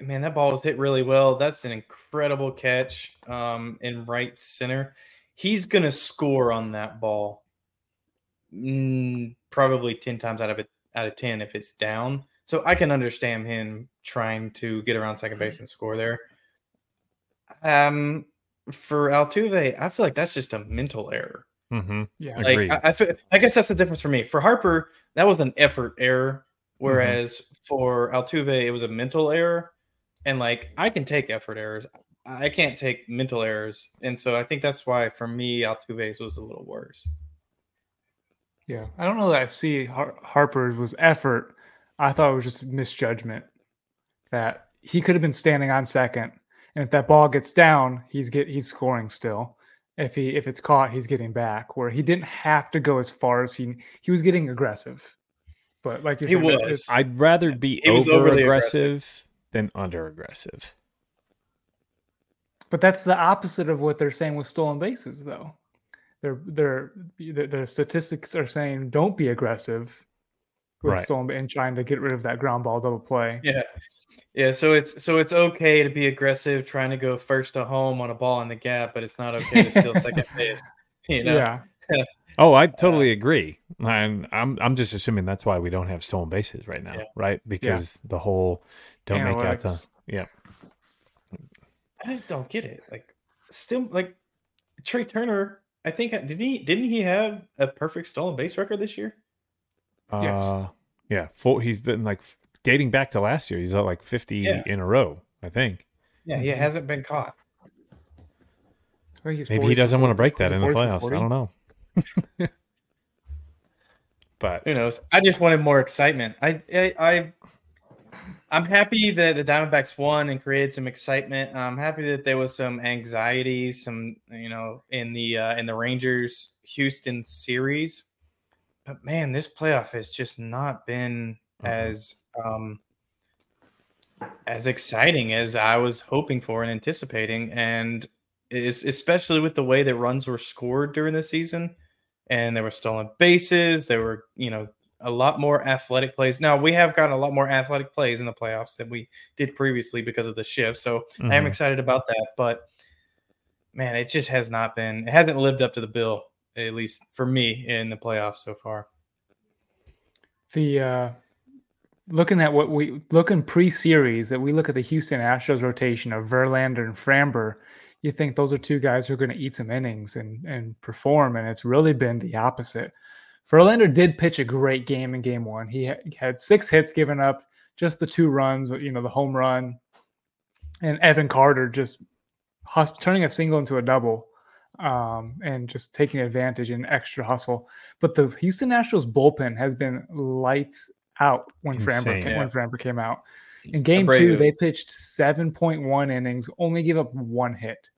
man, that ball was hit really well. That's an incredible catch, um, in right center. He's gonna score on that ball, mm, probably ten times out of it out of ten if it's down. So I can understand him trying to get around second base and score there. Um, for Altuve, I feel like that's just a mental error. Mm-hmm. Yeah. Agreed. Like I, I, feel, I guess that's the difference for me. For Harper, that was an effort error, whereas for Altuve, it was a mental error. And like I can take effort errors, I can't take mental errors, and so I think that's why for me, Altuve's was a little worse. Yeah, I don't know that I see Har- Harper's was effort. I thought it was just misjudgment that he could have been standing on second, and if that ball gets down, he's get he's scoring still. If he if it's caught, he's getting back. Where he didn't have to go as far as he he was getting aggressive. But like you're He saying, was. I'd rather be over overly aggressive than under aggressive. But that's the opposite of what they're saying with stolen bases, though. They're they're the, the statistics are saying don't be aggressive with Right. stolen and trying to get rid of that ground ball double play. Yeah. Yeah, so it's so it's okay to be aggressive trying to go first to home on a ball in the gap, but it's not okay to steal <laughs> second base. You know? Yeah, <laughs> Oh, I totally uh, agree. And I'm I'm just assuming that's why we don't have stolen bases right now, Yeah. right? Because the whole don't make out to yeah. I just don't get it. Like still like Trea Turner, I think did he didn't he have a perfect stolen base record this year? Yes. Uh, yeah, four, he's been like dating back to last year. He's at like 50 Yeah. in a row, I think. Yeah, he hasn't been caught. He's Maybe 40 he doesn't want to break that in the 40 for playoffs. 40? I don't know. <laughs> but Who knows? I just wanted more excitement. I I, I I'm happy that the Diamondbacks won and created some excitement. I'm happy that there was some anxiety, some you know, in the uh, in the Rangers Houston series. But man, this playoff has just not been Mhm. as um as exciting as I was hoping for and anticipating, and is especially with the way that runs were scored during the season, and there were stolen bases. There were you know a lot more athletic plays. Now we have gotten a lot more athletic plays in the playoffs than we did previously because of the shift. So I am Mhm. excited about that, but man, it just has not been. It hasn't lived up to the bill, at least for me in the playoffs so far. the uh looking at what we looking pre-series that we look at the Houston Astros rotation of Verlander and Framber, you think those are two guys who are going to eat some innings and and perform, and it's really been the opposite. Verlander did pitch a great game in Game One. He had six hits given up, just the two runs, you know, the home run, and Evan Carter just hus- turning a single into a double, um, and just taking advantage and extra hustle. But the Houston Astros bullpen has been lights out when Framber Insane. Yeah. when Framber came out. In game Abreu. two, they pitched 7.1 innings, only give up one hit.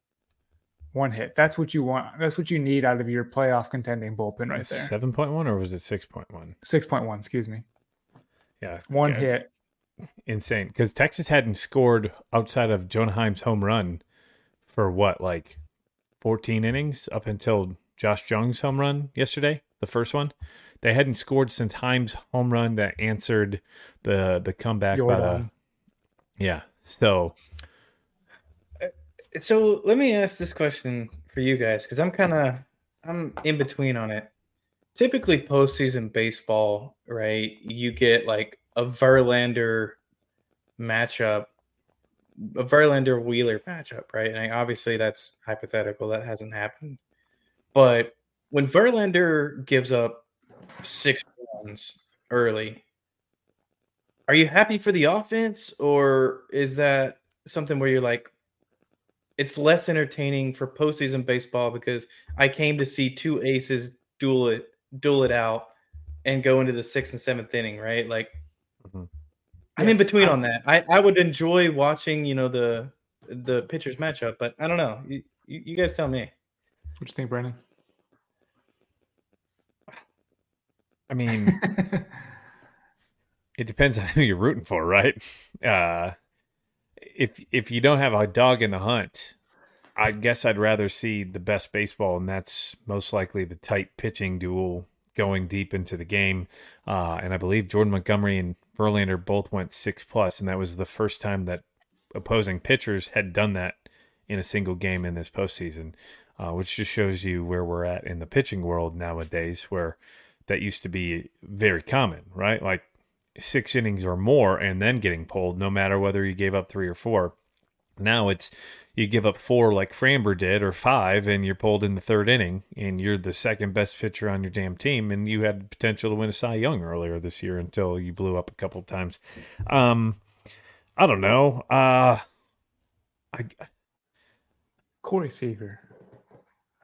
One hit. That's what you want. That's what you need out of your playoff contending bullpen right there. 7.1 or was it 6.1? 6.1, excuse me. Yeah. One hit. Insane. Because Texas hadn't scored outside of Jonah Heim's home run for what, like 14 innings up until Josh Jung's home run yesterday, the first one. They hadn't scored since Heim's home run that answered the the comeback by the yeah. So So let me ask this question for you guys because I'm kind of I'm in between on it. Typically, postseason baseball, right? You get like a Verlander matchup, a Verlander Wheeler matchup, right? And obviously, that's hypothetical. That hasn't happened. But when Verlander gives up six runs early, are you happy for the offense, or is that something where you're like, it's less entertaining for postseason baseball because I came to see two aces duel it, duel it out, and go into the sixth and seventh inning, right? Like, Mhm. I'm Yeah, in between I- on that. I, I would enjoy watching, you know, the the pitchers matchup, but I don't know. You, you, you guys tell me. What you think, Brandon? I mean, <laughs> it depends on who you're rooting for, right? Uh, if if you don't have a dog in the hunt, I guess I'd rather see the best baseball, and that's most likely the tight pitching duel going deep into the game. Uh, and I believe Jordan Montgomery and Verlander both went six plus, and that was the first time that opposing pitchers had done that in a single game in this postseason, uh, which just shows you where we're at in the pitching world nowadays, where that used to be very common, right? Like six innings or more and then getting pulled, no matter whether you gave up three or four. Now it's you give up four like Framber did or five and you're pulled in the third inning and you're the second best pitcher on your damn team and you had the potential to win a Cy Young earlier this year until you blew up a couple times. Um I don't know. Uh I Corey Seager.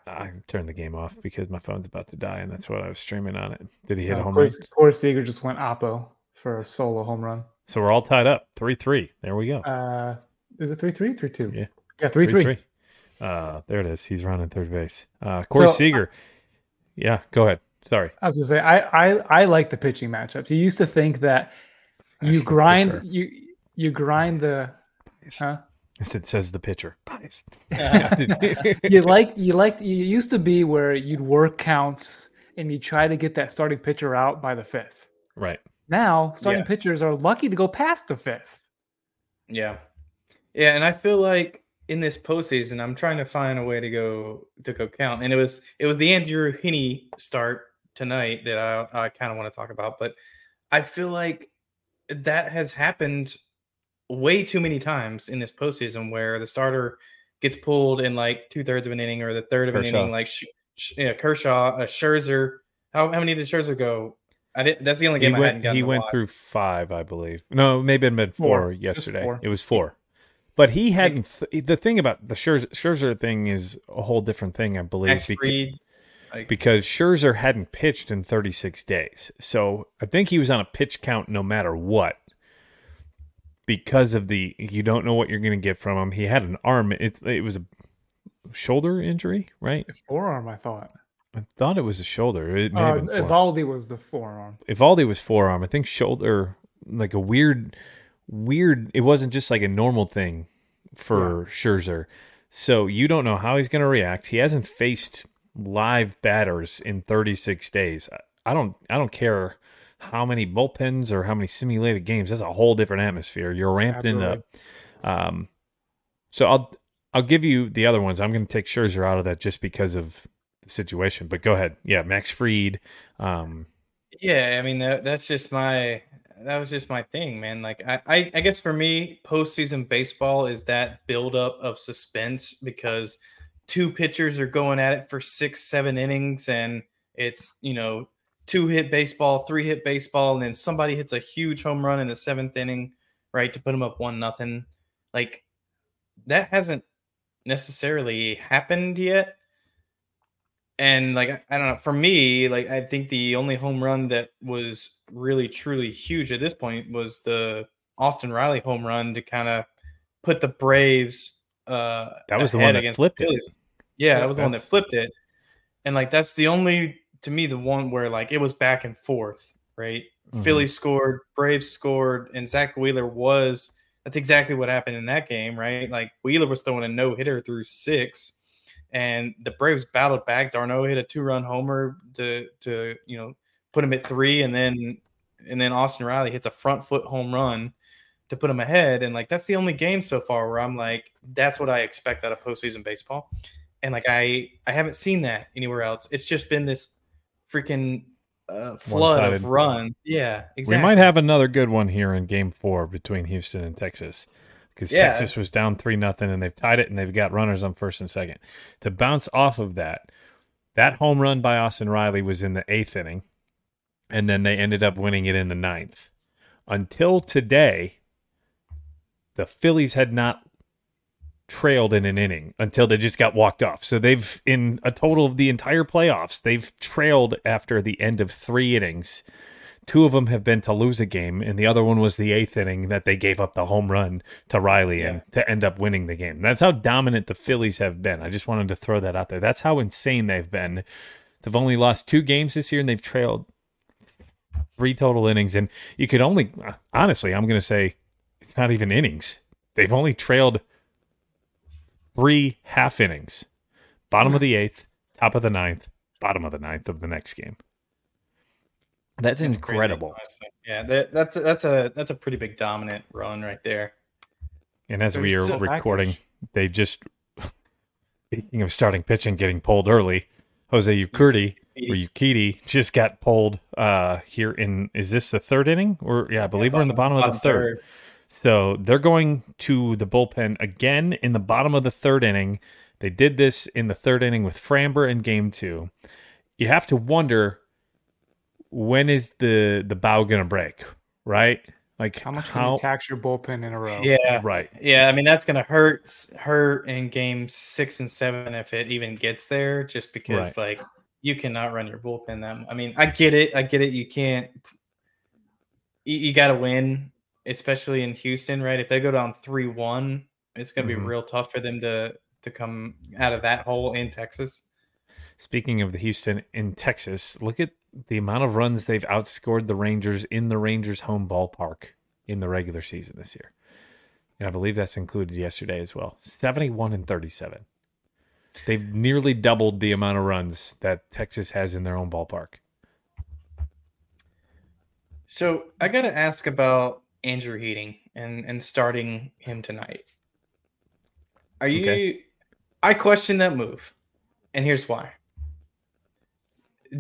I turned the game off because my phone's about to die and that's what I was streaming on it. Did he hit a No, home Corey, run? Corey Seager just went oppo for a solo home run. So we're all tied up. 3-3. There we go. Uh, is it 3 3? 3 2? Yeah. Yeah, 3 3. Three-three. Uh, there it is. He's running third base. Uh, Corey So, Seager. Yeah, go ahead. Sorry. I was gonna say I I, I like the pitching matchups. You used to think that you grind you you grind the huh? It says the pitcher. Biased. <laughs> you like you like you used to be where you'd work counts and you try to get that starting pitcher out by the fifth. right. Now starting Yeah. pitchers are lucky to go past the fifth. Yeah. Yeah, and I feel like in this postseason, I'm trying to find a way to go to go count. And it was it was the Andrew Heaney start tonight that I I kind of want to talk about, but I feel like that has happened way too many times in this postseason where the starter gets pulled in like two thirds of an inning or the third of an inning, like Sh- Sh- yeah, Kershaw, a Scherzer. How, how many did Scherzer go? I did. That's the only He game I hadn't went, gotten. he went through five, I believe. No, maybe it been four, Four. Yesterday. four. It was four. But he hadn't. Th- the thing about the Scherzer, Scherzer thing is a whole different thing, I believe. Max beca- Fried. Like, because Scherzer hadn't pitched in 36 days. So I think he was on a pitch count no matter what. Because of the you don't know what you're going to get from him. He had an arm. It's it was a shoulder injury, right? It's forearm, I thought. I thought it was a shoulder. It may Uh, have been. Eovaldi was the forearm. Eovaldi was forearm. I think shoulder, like a weird, weird. It wasn't just like a normal thing for Scherzer. So you don't know how he's going to react. He hasn't faced live batters in 36 days. I- don't. I don't care how many bullpens or how many simulated games. That's a whole different atmosphere. You're ramped in up. Um, so I'll I'll give you the other ones. I'm going to take Scherzer out of that just because of the situation. But go ahead. Yeah, Max Fried. Um, Yeah, I mean that, that's just my that was just my thing, man. Like I, I I guess for me, postseason baseball is that buildup of suspense because two pitchers are going at it for six, seven innings, and it's you know two hit baseball, three hit baseball, and then somebody hits a huge home run in the seventh inning, right, to put them up one nothing. Like that hasn't necessarily happened yet and like I, don't know for me like i think the only home run that was really truly huge at this point was the austin riley home run to kind of put the braves uh That was the one that flipped it. Yeah Yeah, that was the one that flipped it. And like that's the only to me the one where like it was back and forth right? Mhm. philly scored braves scored and zack wheeler was that's exactly what happened in that game right? Like wheeler was throwing a no-hitter through six and the Braves battled back. d'Arnaud hit a two-run homer to to you know put him at three, and then and then Austin Riley hits a front foot home run to put him ahead. And like that's the only game so far where I'm like, that's what I expect out of postseason baseball. And like I I haven't seen that anywhere else. It's just been this freaking uh, flood One-sided. of runs. Yeah, exactly. We might have another good one here in Game Four between Houston and Texas, because Yeah. Texas was down three nothing and they've tied it and they've got runners on first and second. To bounce off of that, that home run by Austin Riley was in the eighth inning, and then they ended up winning it in the ninth. Until today, the Phillies had not trailed in an inning until they just got walked off. So they've in a total of the entire playoffs, they've trailed after the end of three innings. Two of them have been to lose a game, and the other one was the eighth inning that they gave up the home run to Riley and to end up winning the game. That's how dominant the Phillies have been. I just wanted to throw that out there. That's how insane they've been. They've only lost two games this year, and they've trailed three total innings. And you could only, honestly, I'm going to say it's not even innings. They've only trailed three half innings. Bottom of hmm. the eighth, top of the ninth, bottom of the ninth of the next game. That's, It's incredible. honestly. yeah, that, that's a, that's a that's a pretty big dominant run right there. And as we are recording, package. they just speaking of starting pitching getting pulled early, Jose Urquidy or Ukiti just got pulled uh here in is this the third inning? Or yeah, I believe we're in the bottom of the third. So they're going to the bullpen again in the bottom of the third inning. They did this in the third inning with Framber in game two. You have to wonder when is the the bow gonna break, right? Like How much can you tax your bullpen in a row? Yeah, right. Yeah, I mean that's gonna hurt hurt in games six and seven if it even gets there, just because like you cannot run your bullpen that. I mean, I get it, I get it. You can't. You, you got to win, especially in Houston, right? If they go down three one, it's gonna Mhm. be real tough for them to to come out of that hole in Texas. Speaking of the Houston in Texas, look at the amount of runs they've outscored the Rangers in the Rangers home ballpark in the regular season this year. And I believe that's included yesterday as well. 71 and 37. They've nearly doubled the amount of runs that Texas has in their own ballpark. So I got to ask about Andrew Heaney and and starting him tonight. Are you? Okay. I question that move, and here's why.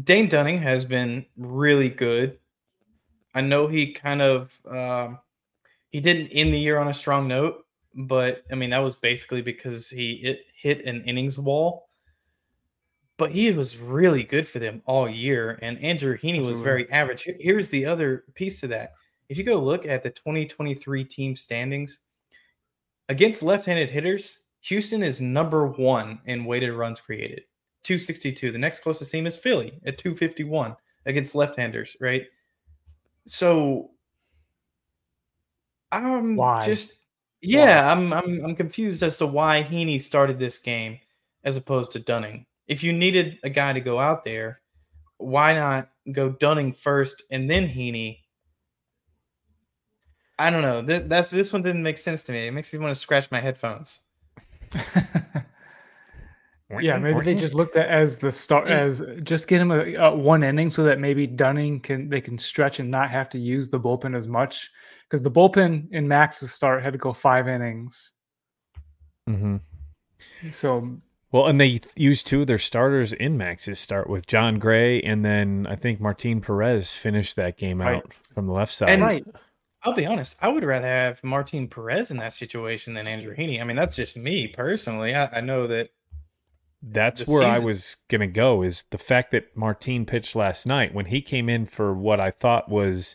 Dane Dunning has been really good. I know he kind of um, he didn't end the year on a strong note, but I mean that was basically because he it hit an innings wall. But he was really good for them all year, and Andrew Heaney was very average. Here's the other piece to that. If you go look at the 2023 team standings against left-handed hitters, Houston is number one in weighted runs created, 262. The next closest team is Philly at 251 against left-handers, right? So I'm Why? just yeah, I'm I'm I'm confused as to why Heaney started this game as opposed to Dunning. If you needed a guy to go out there, why not go Dunning first and then Heaney? I don't know. Th- that's this one didn't make sense to me. It makes me want to scratch my headphones. <laughs> yeah, maybe they just looked at as the start as just get him a, a one inning so that maybe Dunning can they can stretch and not have to use the bullpen as much because the bullpen in Max's start had to go five innings. Mm-hmm. So Well, and they used two of their starters in Max's start with Jon Gray, and then I think Martin Perez finished that game Right. out from the left side. And- right, I'll be honest. I would rather have Martin Perez in that situation than Andrew Heaney. I mean, that's just me personally. I, I know that That's where I was gonna go. Is the fact that Martin pitched last night when he came in for what I thought was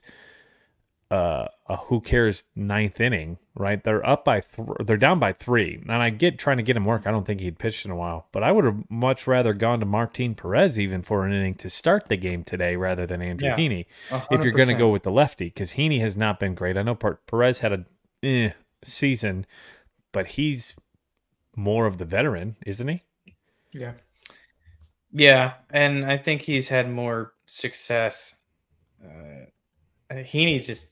uh, a who cares ninth inning. Right, they're up by th- they're down by three, and I get trying to get him work. I don't think he'd pitched in a while, but I would have much rather gone to Martin Perez even for an inning to start the game today rather than Andrew Yeah. Heaney. if you're going to go with the lefty because Heaney has not been great. I know Per- Perez had a eh, season, but he's more of the veteran, isn't he? Yeah, Yeah, and I think he's had more success. Uh, Heaney just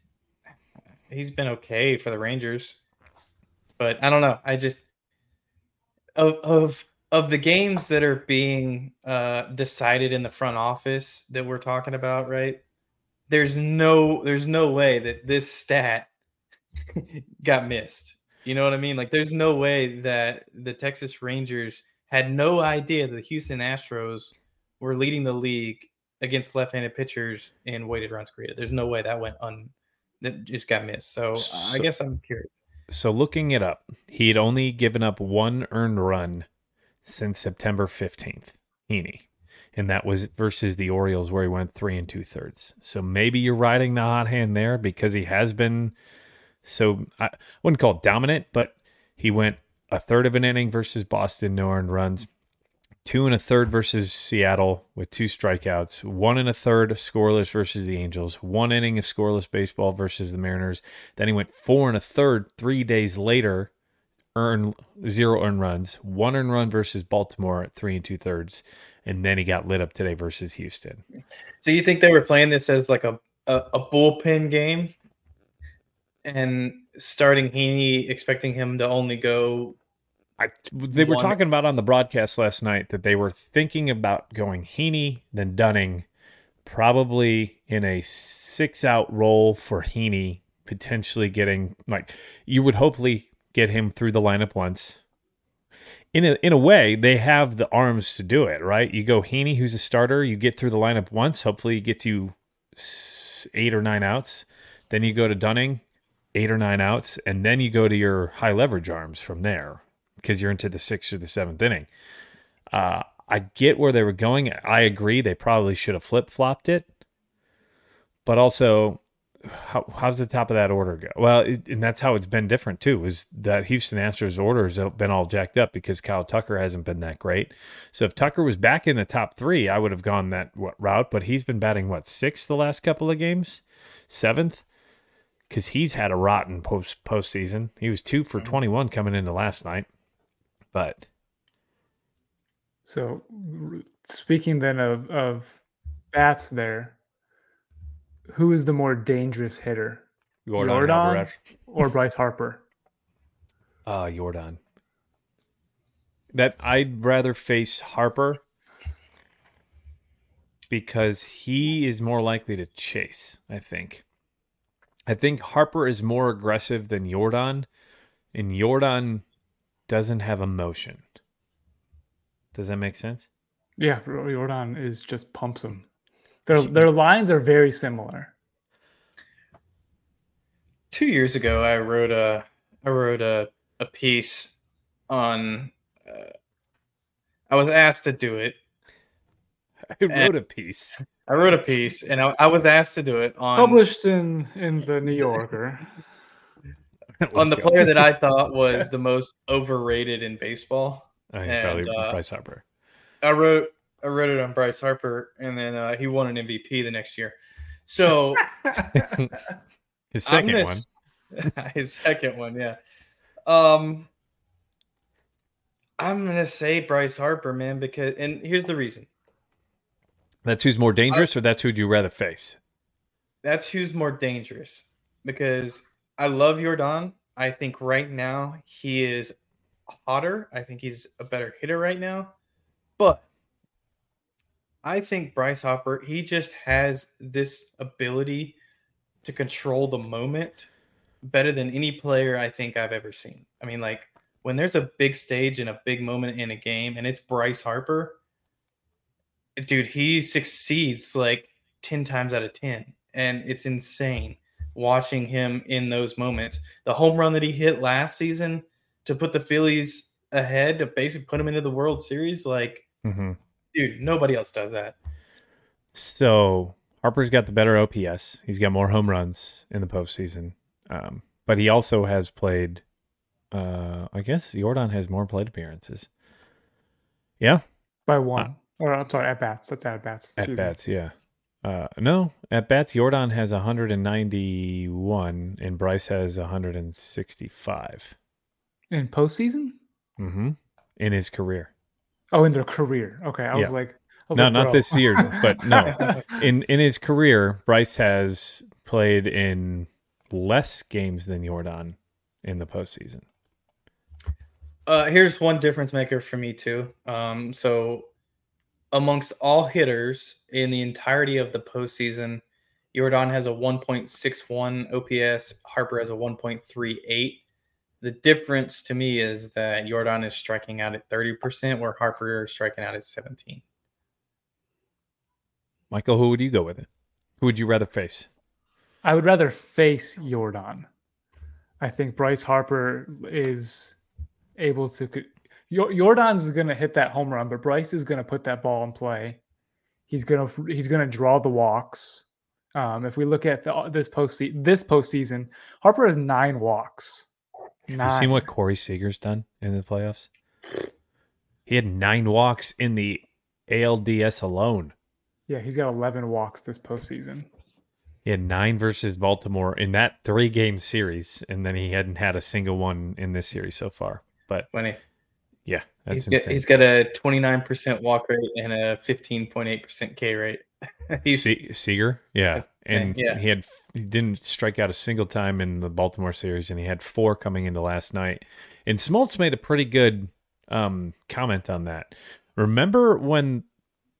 he's been okay for the Rangers, but I don't know. I just of of of the games that are being uh, decided in the front office that we're talking about, right? There's no there's no way that this stat <laughs> got missed. You know what I mean? Like there's no way that the Texas Rangers had no idea that the Houston Astros were leading the league against left-handed pitchers in weighted runs created. There's no way that went un that just got missed. So, I guess I'm curious. So looking it up, he had only given up one earned run since September 15th, Heaney. And that was versus the Orioles where he went three and two thirds. So maybe you're riding the hot hand there because he has been so I wouldn't call it dominant, but he went a third of an inning versus Boston, no earned runs, two and a third versus Seattle with two strikeouts, one and a third scoreless versus the Angels, one inning of scoreless baseball versus the Mariners. Then he went four and a third three days later, earn zero earned runs, one earned run versus Baltimore at three and two thirds, and then he got lit up today versus Houston. So you think they were playing this as like a a, a bullpen game, and starting Heaney, expecting him to only go I, they were One- talking about on the broadcast last night that they were thinking about going Heaney, then Dunning, probably in a six out role for Heaney, potentially getting like you would hopefully get him through the lineup once. In a in a way, they have the arms to do it, right? You go Heaney, who's a starter, you get through the lineup once, hopefully it gets you eight or nine outs. Then you go to Dunning, eight or nine outs, and then you go to your high leverage arms from there because you're into the sixth or the seventh inning. Uh, I get where they were going. I agree. They probably should have flip flopped it. But also, how, how's the top of that order go? Well, it, and that's how it's been different too. Is that Houston Astros order has been all jacked up because Kyle Tucker hasn't been that great. So if Tucker was back in the top three, I would have gone that what, route. But he's been batting what sixth the last couple of games, seventh, because he's had a rotten post postseason. He was two for twenty one coming into last night, but So, speaking then of of bats, there, who is the more dangerous hitter, Yordan, Yordan? Or Bryce Harper? <laughs> Uh, Yordan. That I'd rather face Harper because he is more likely to chase, I think. I think Harper is more aggressive than Yordan, and Yordan doesn't have emotion. Does that make sense? Yeah, Yordan is just pumps them. Their their lines are very similar. two years ago i wrote a i wrote a, a piece on uh, i was asked to do it <laughs> I wrote a piece. I wrote a piece and i, I was asked to do it on Published in in the New Yorker. <laughs> on the go. player that i <laughs> thought was the most overrated in baseball I and, probably uh, Bryce Harper. i wrote i wrote it on bryce harper and then uh, he won an mvp the next year so <laughs> His second gonna one. his second one, yeah. Um, I'm gonna say Bryce Harper, man, because and here's the reason. That's who's more dangerous, oh. or that's who'd you rather face? That's who's more dangerous because I love Yordan. I think right now he is hotter. I think he's a better hitter right now, but I think Bryce Harper he just has this ability to control the moment better than any player I think I've ever seen. I mean, like when there's a big stage and a big moment in a game, and it's Bryce Harper, dude, he succeeds like 10 times out of 10. And it's insane watching him in those moments. The home run that he hit last season to put the Phillies ahead, to basically put them into the World Series, like, Mm-hmm. dude, nobody else does that. So Harper's got the better OPS. He's got more home runs in the postseason. Um, but he also has played. Uh, I guess Yordan has more plate appearances. Yeah, by one. Or I'm sorry, at bats. That's at bats. at bats. Yeah. Uh, no, at bats, Yordan has 191 and Bryce has 165. In postseason? Mm-hmm. In his career. Oh, in their career. Okay, I was like, I was No, like, not this year, but no. <laughs> in in his career, Bryce has played in less games than Yordan in the postseason. Uh, here's one difference maker for me too. Um, so amongst all hitters in the entirety of the postseason, Yordan has a 1.61 OPS. Harper has a 1.38. The difference to me is that Yordan is striking out at 30%, where Harper is striking out at 17. Michael, who would you go with it? Who would you rather face? I would rather face Yordan. I think Bryce Harper is able to. Co- Jor- Yordan's going to hit that home run, but Bryce is going to put that ball in play. He's going to he's going to draw the walks. Um, if we look at the, this post this postseason, Harper has nine walks. Have you seen what Corey Seager's done in the playoffs? He had nine walks in the ALDS alone. Yeah, he's got eleven walks this postseason. He had nine versus Baltimore in that three game series, and then he hadn't had a single one in this series so far. But When he, yeah, that's he's, got, he's got a 29% walk rate and a 15.8% K rate. <laughs> he's Se- Seager, yeah, and yeah. he had he didn't strike out a single time in the Baltimore series, and he had four coming into last night. And Smoltz made a pretty good um, comment on that. Remember when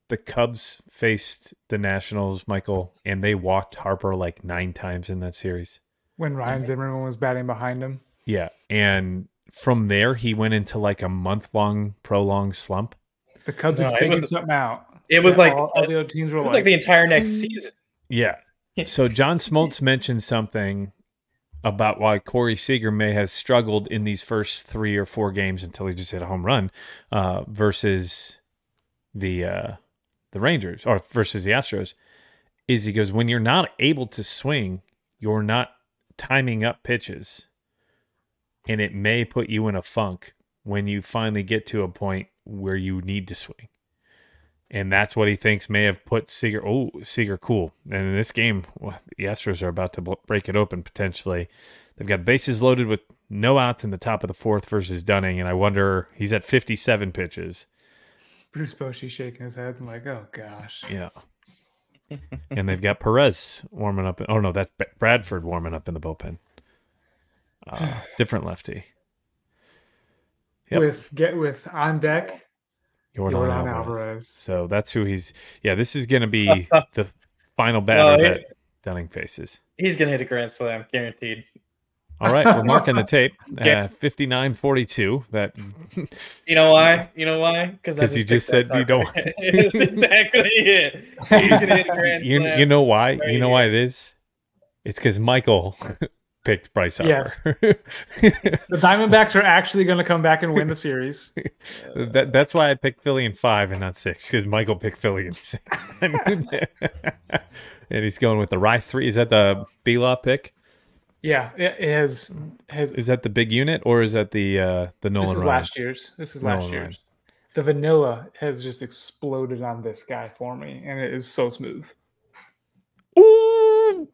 the Cubs faced the Nationals, Michael, and they walked Harper like nine times in that series? When Ryan Zimmerman was batting behind him, Yeah, and from there he went into like a month long prolonged slump. the Cubs No, had figured was- something out. it was Yeah, like all, all the other teams were it was like, like the entire next "Mm." season. Yeah. So John Smoltz mentioned something about why Corey Seager may have struggled in these first three or four games until he just hit a home run uh, versus the uh, the Rangers or versus the Astros. Is he goes when you're not able to swing, you're not timing up pitches, and it may put you in a funk when you finally get to a point where you need to swing and that's what he thinks may have put Seager. Oh, Seager, cool. And in this game, well, the Astros are about to bl- break it open potentially. They've got bases loaded with no outs in the top of the fourth versus Dunning, and I wonder he's at 57 pitches. Bruce Bochy shaking his head. I'm like, oh gosh. Yeah. and they've got Perez warming up. Oh no, that's Bradford warming up in the bullpen. Uh, different lefty. Yep. With get with on deck, Yordan, Yordan Alvarez. Alvarez. So that's who he's. Yeah, this is going to be <laughs> the final batter Well, that Dunning faces. He's gonna hit a grand slam, guaranteed. All right, we're <laughs> marking the tape. Yeah. Uh, 59-42. That You know why? You know why? Because you just said you don't- <laughs> That's exactly it. He's gonna hit a grand you, slam. you know why? right you know why it is? It's because Michael picked Bryce Harper. Yes. The Diamondbacks are actually going to come back and win the series. <laughs> that, that's why I picked Philly in five and not six because Michael picked Philly in six. <laughs> and he's going with the Rye three. Is that the B Law pick? Yeah, it has has. Is that the big unit or is that the uh, the Nolan? This is Ryan? last year's. This is last Nolan Ryan. year's. The vanilla has just exploded on this guy for me, and it is so smooth. Ooh!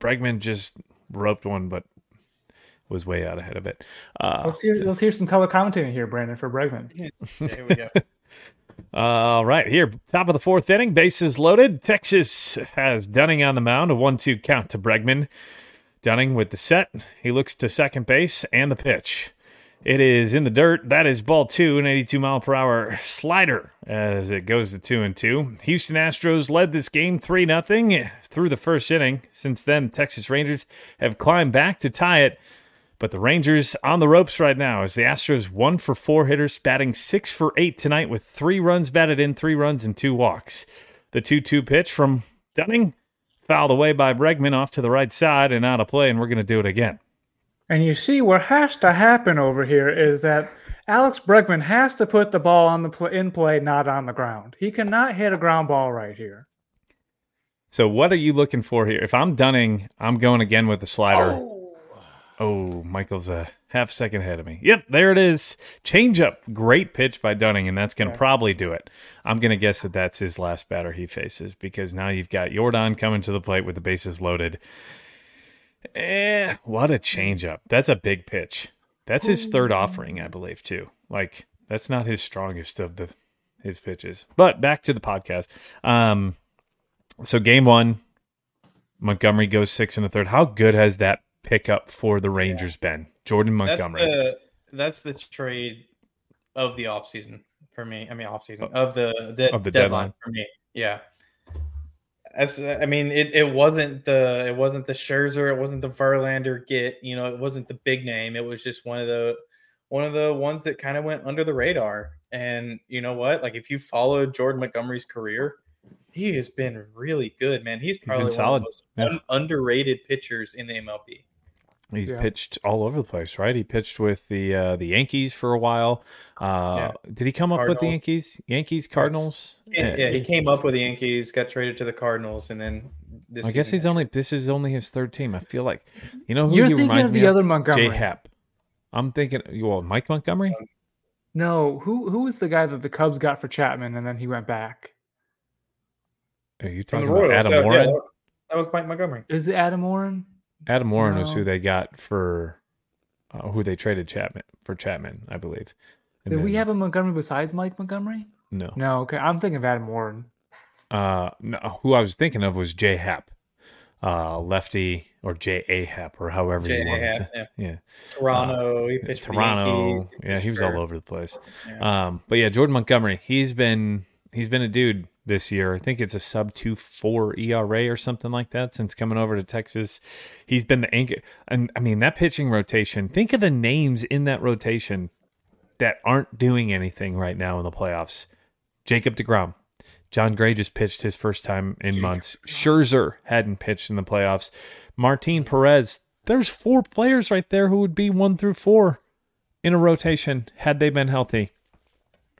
Bregman just roped one, but was way out ahead of it. Uh, Let's hear let's hear some color commentating here, Brandon, for Bregman. <laughs> Yeah, here we go. <laughs> All right, here, top of the fourth inning, bases loaded. Texas has Dunning on the mound, a one-two count to Bregman. Dunning with the set. He looks to second base and the pitch. It is in the dirt. That is ball two, an 82 mile per hour slider as it goes to two and two. Houston Astros led this game 3 0 through the first inning. Since then, Texas Rangers have climbed back to tie it. But the Rangers on the ropes right now as the Astros one for four hitters, batting six for eight tonight with three runs batted in, three runs and two walks. The 2 2 pitch from Dunning fouled away by Bregman off to the right side and out of play, and we're going to do it again. And you see what has to happen over here is that Alex Bregman has to put the ball on the pl- in play, not on the ground. He cannot hit a ground ball right here. So, what are you looking for here? If I'm Dunning, I'm going again with the slider. Oh, Michael's a half second ahead of me. Yep, there it is. Change up. Great pitch by Dunning, and that's going to Yes. probably do it. I'm going to guess that that's his last batter he faces because now you've got Yordan coming to the plate with the bases loaded. Eh, what a change up. That's a big pitch. That's his third offering, I believe, too. Like, that's not his strongest of the his pitches. But back to the podcast. Um, so game one, Montgomery goes six and a third. How good has that pickup for the Rangers been? Jordan That's Montgomery. the that's the trade of the offseason for me. I mean offseason of the the, Of the deadline, deadline. for me. Yeah. As I mean, it, it wasn't the it wasn't the Scherzer, it wasn't the Verlander get, you know, it wasn't the big name. It was just one of the one of the ones that kind of went under the radar. And you know what? Like if you followed Jordan Montgomery's career, he has been really good, man. He's probably one solid, of the most yeah. underrated pitchers in the MLB. He's Yeah. pitched all over the place, right? He pitched with the uh, the Yankees for a while. Uh, Did he come up with the Yankees? Yankees, Cardinals. Yeah, yeah, he came up with the Yankees, got traded to the Cardinals, and then this. I guess season- he's only. This is only his third team. I feel like, you know who You're he thinking reminds of me the of? other Montgomery. Jay Happ. I'm thinking. Well, Mike Montgomery. No, who who was the guy that the Cubs got for Chapman and then he went back? Are you talking about Adam Yeah, Warren? yeah, that was Mike Montgomery. Is it Adam Warren? Adam Warren was No. who they got for uh, who they traded Chapman for Chapman, I believe. And Did we have a Montgomery besides Mike Montgomery? no? No, okay. I'm thinking of Adam Warren. Uh, no. Who I was thinking of was Jay Happ, uh, lefty or J A Happ or however J. you want to Happ, say. yeah. Yeah, Toronto. he pitched for the Toronto. Yankees, Yeah, he was pitched all over the place. Yeah. Um, but yeah, Jordan Montgomery, he's been he's been a dude this year. I think it's a sub two four ERA or something like that since coming over to Texas. He's been the anchor, and I mean that pitching rotation. Think of the names in that rotation that aren't doing anything right now in the playoffs. Jacob Degrom. Jon Gray just pitched his first time in months. Scherzer hadn't pitched in the playoffs. Martin Perez. There's four players right there who would be one through four in a rotation had they been healthy.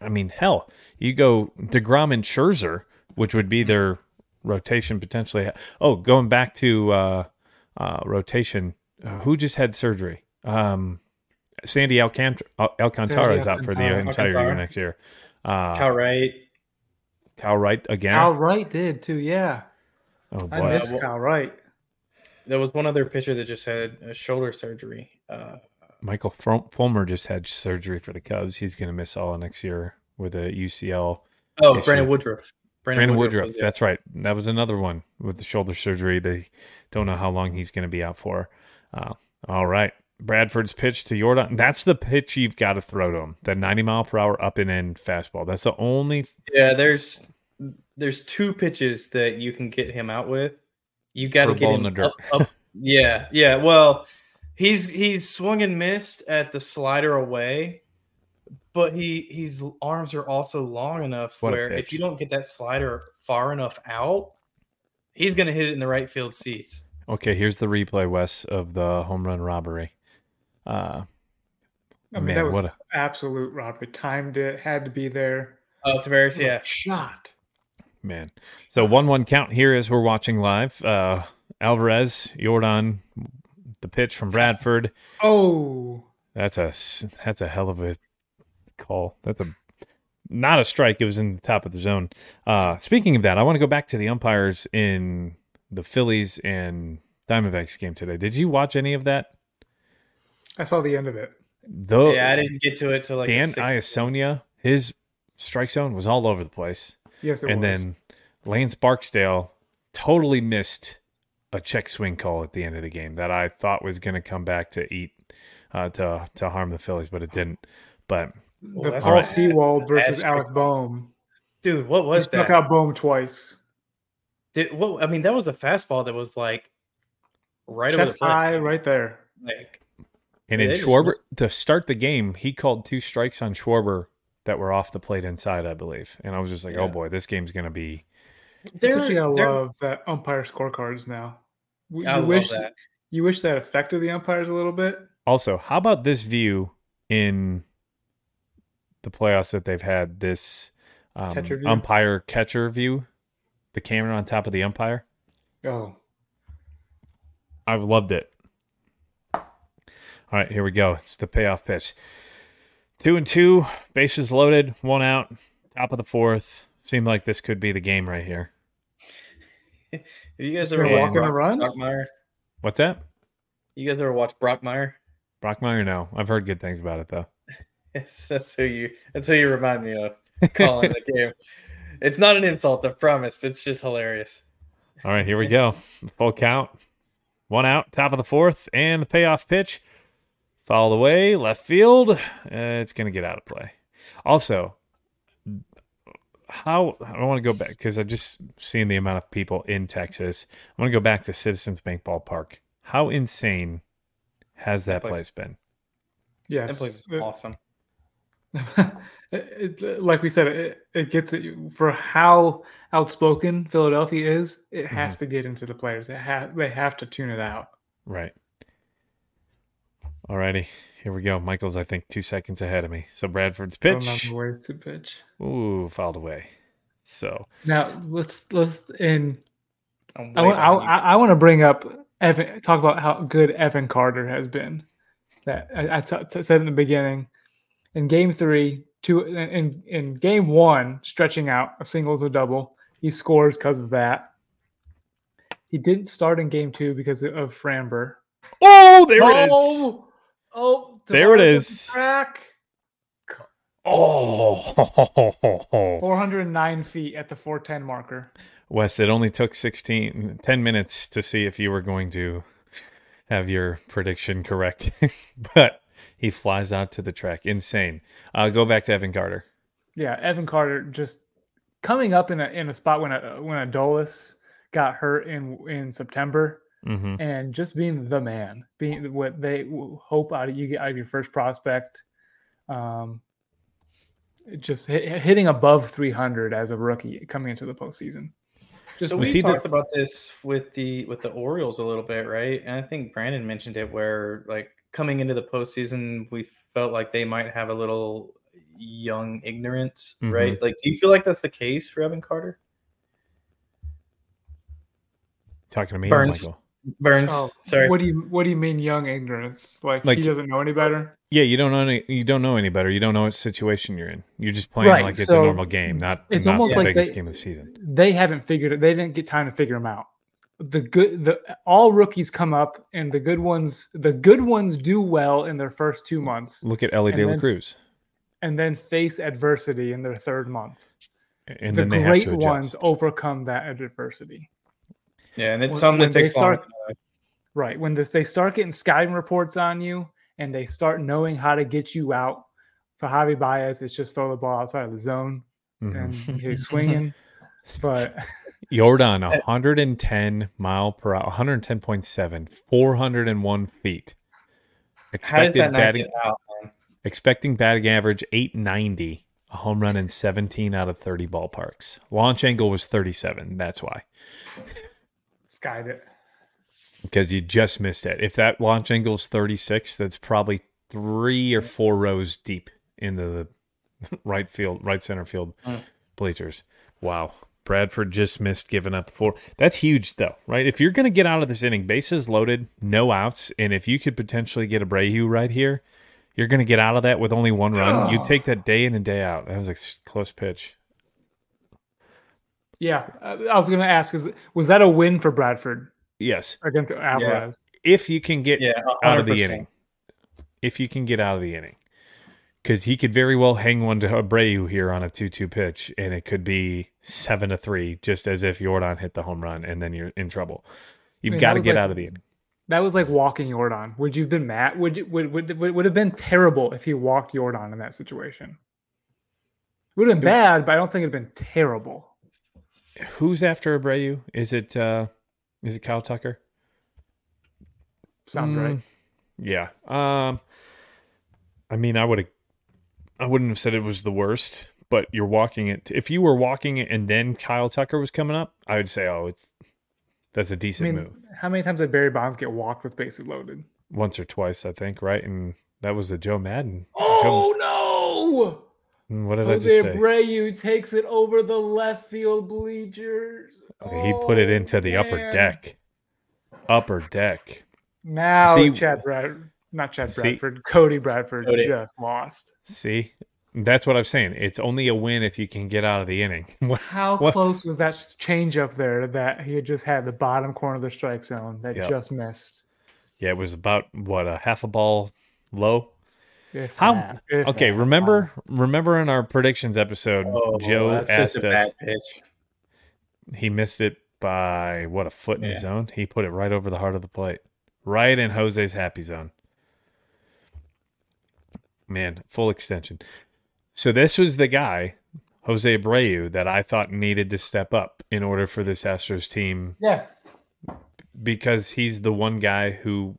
I mean, hell, you go DeGrom and Scherzer, which would be their rotation potentially. Oh, going back to uh, uh, rotation, uh, who just had surgery? Um, Sandy Alcant- Al- Alcantara is out for the Alcantara. entire year next year. Uh, Kyle Wright. Kyle Wright again. Al Wright did too. Yeah, oh I boy, miss well- Kyle Wright. There was one other pitcher that just had a shoulder surgery. Uh, Michael Fulmer just had surgery for the Cubs. He's going to miss all of next year with a UCL. Oh, issue. Brandon Woodruff. Brandon Woodruff. was there. That's right. That was another one with the shoulder surgery. They don't know how long he's going to be out for. Uh, all right. Bradford's pitch to Yordan. That's the pitch you've got to throw to him. That 90 mile per hour up and in fastball. That's the only. Yeah, there's there's two pitches that you can get him out with. You got to get him the. Up, up. Yeah, yeah. Well, he's he's swung and missed at the slider away, but he his arms are also long enough What where if you don't get that slider far enough out, he's gonna hit it in the right field seats. Okay, here's the replay, Wes, of the home run robbery. Uh, I mean, Man, that was what a- absolute robbery. Timed it, had to be there. Oh, Taveras, yeah. Shot. man. So 1 1 count here as we're watching live. Uh, Alvarez, Yordan, the pitch from Bradford. Oh, That's a that's a hell of a call. That's a not a strike. It was in the top of the zone. Uh, speaking of that, I want to go back to the umpires in the Phillies and Diamondbacks game today. Did you watch any of that? I saw the end of it. Though Yeah, I didn't get to it till like the Dan sixth. Iassogna, his strike zone was all over the place, Yes, it and was. then Lance Barksdale totally missed a check swing call at the end of the game that I thought was going to come back to eat uh, to to harm the Phillies, but it didn't. But Well, the Paul right. Sewald versus That's Alec pretty- Bohm. dude, what He was struck that? out Bohm twice. Did, what, I mean, that was a fastball that was like right over the Chest high, right there. Like, And in they just Schwarber, missed- to start the game, he called two strikes on Schwarber that were off the plate inside, I believe. And I was just like, oh boy, this game's going to be. That's what you They're- gotta they're- love that umpire scorecards now. W- I You love wish that. you wish that affected the umpires a little bit. Also, how about this view in the playoffs that they've had? This um, Catcher umpire catcher view, the camera on top of the umpire. Oh, I've loved it. All right, here we go. It's the payoff pitch. Two and two, bases loaded, one out, top of the fourth. Seemed like this could be the game right here. <laughs> Have you guys ever gonna watched walk in the Brock, run? Brockmire? What's that? You guys ever watch Brockmire? Brockmire? No, I've heard good things about it though. <laughs> Yes, that's who you. That's who you remind me of. Calling the game. <laughs> It's not an insult, I promise. But it's just hilarious. All right, here we <laughs> go. Full count. One out, top of the fourth, and the payoff pitch. Fouled away, left field. Uh, it's going to get out of play. Also, how I want to go back because I just seen the amount of people in Texas. I want to go back to Citizens Bank Ballpark. How insane has that, That place- place been? Yeah, That place is awesome. <laughs> it, it- like we said, it, it gets it for how outspoken Philadelphia is. It has Mm-hmm. to get into the players. They have they have to tune it out. Right. Alrighty, here we go. Michael's, I think, two seconds ahead of me. So Bradford's pitch. Another wasted pitch. Ooh, fouled away. So Now let's let's in. I'm I want I. I, I want to bring up Evan. Talk about how good Evan Carter has been. That I, I t- t- said in the beginning. In Game Three, two in in Game One, stretching out a single to double, he scores because of that. He didn't start in Game Two because of Framber. Oh, there it is. Oh! Oh, There it Taveras at the is. Track. Oh, <laughs> 409 feet at the 410 marker. Wes, it only took 16, 10 minutes to see if you were going to have your prediction correct. <laughs> but he flies out to the track. Insane. Uh, go back to Evan Carter. Yeah, Evan Carter just coming up in a in a spot when a when Adolis got hurt in in September hmm and just being the man, being what they hope out of you get out of your first prospect. Um, just hit, hitting above 300 as a rookie coming into the postseason. Just so was we he the- talked about this with the with the Orioles a little bit, right? And I think Brandon mentioned it where like coming into the postseason, we felt like they might have a little young ignorance, Mhm. right? Like, do you feel like that's the case for Evan Carter? Talking to me, Burns. Michael. Burns, oh, sorry. What do you what do you mean young ignorance? Like, Like- he doesn't know any better? Yeah, you don't know any. You don't know any better. You don't know what situation you're in. You're just playing Right, like it's so a normal game, not it's not almost the like biggest they- game of the season. they haven't figured it. They didn't get time to figure them out. The good, the all rookies come up, and the good ones, the good ones do well in their first two months. Look at Elly De La Cruz. and then face adversity in their third month. And the then they great have to ones overcome that adversity. Yeah, and it's When- something that they takes long. start- Right. When this they start getting scouting reports on you and they start knowing how to get you out. For Javy Baez, it's just throw the ball outside of the zone Mhm. and <laughs> he's swinging. But Yordan, <laughs> 110 mile per hour, 110.7, 401 feet. How does Expected that not batting, get out, man? expecting batting average 890, a home run in 17 out of 30 ballparks. Launch angle was 37. That's why, <laughs> skied it. because you just missed it. If that launch angle is 36, that's probably three or four rows deep into the <laughs> right field, right center field bleachers. Wow. Bradford just missed giving up four. That's huge, though, right? If you're going to get out of this inning, bases loaded, no outs, and if you could potentially get Abreu right here, you're going to get out of that with only one run. You take that day in and day out. That was a close pitch. Yeah. I was gonna ask, is was that a win for Bradford Yes, against Alvarez? if you can get Yeah, out of the inning, if you can get out of the inning, because he could very well hang one to Abreu here on a two-two pitch, and it could be seven to three, just as if Yordan hit the home run, and then you're in trouble. You've mean, got to get like- out of the inning. That was like walking Yordan. Would you have been mad? Would you, would, would would would have been terrible if he walked Yordan in that situation? It Would have been bad, but I don't think it'd been terrible. Who's after Abreu? Is it uh is it Kyle Tucker? Sounds Mm, right. Yeah. Um I mean I would have I wouldn't have said it was the worst, but you're walking it if you were walking it and then Kyle Tucker was coming up, I would say, Oh, it's that's a decent mean, move. how many times did Barry Bonds get walked with bases loaded? Once or twice, I think, right? And that was the Joe Maddon. Oh Joe, no! Mm, what did I just say? Abreu takes it over the left field bleachers. Okay, he put it Oh, into the upper man. deck. Upper deck. Now See- Chad Brad, not Chad See- Bradford, Cody Bradford Cody. just lost. See? That's what I'm saying. It's only a win if you can get out of the inning. <laughs> How What- close was that change up there that he had just had the bottom corner of the strike zone that Yep. just missed? Yeah, it was about what a half a ball low. If How? that, okay, that. remember remember in our predictions episode, Oh, Joe asked us. pitch. He missed it by what a foot in Yeah. the zone. He put it right over the heart of the plate, right in Jose's happy zone. Man, full extension. So this was the guy, Jose Abreu, that I thought needed to step up in order for this Astros team Yeah, because he's the one guy who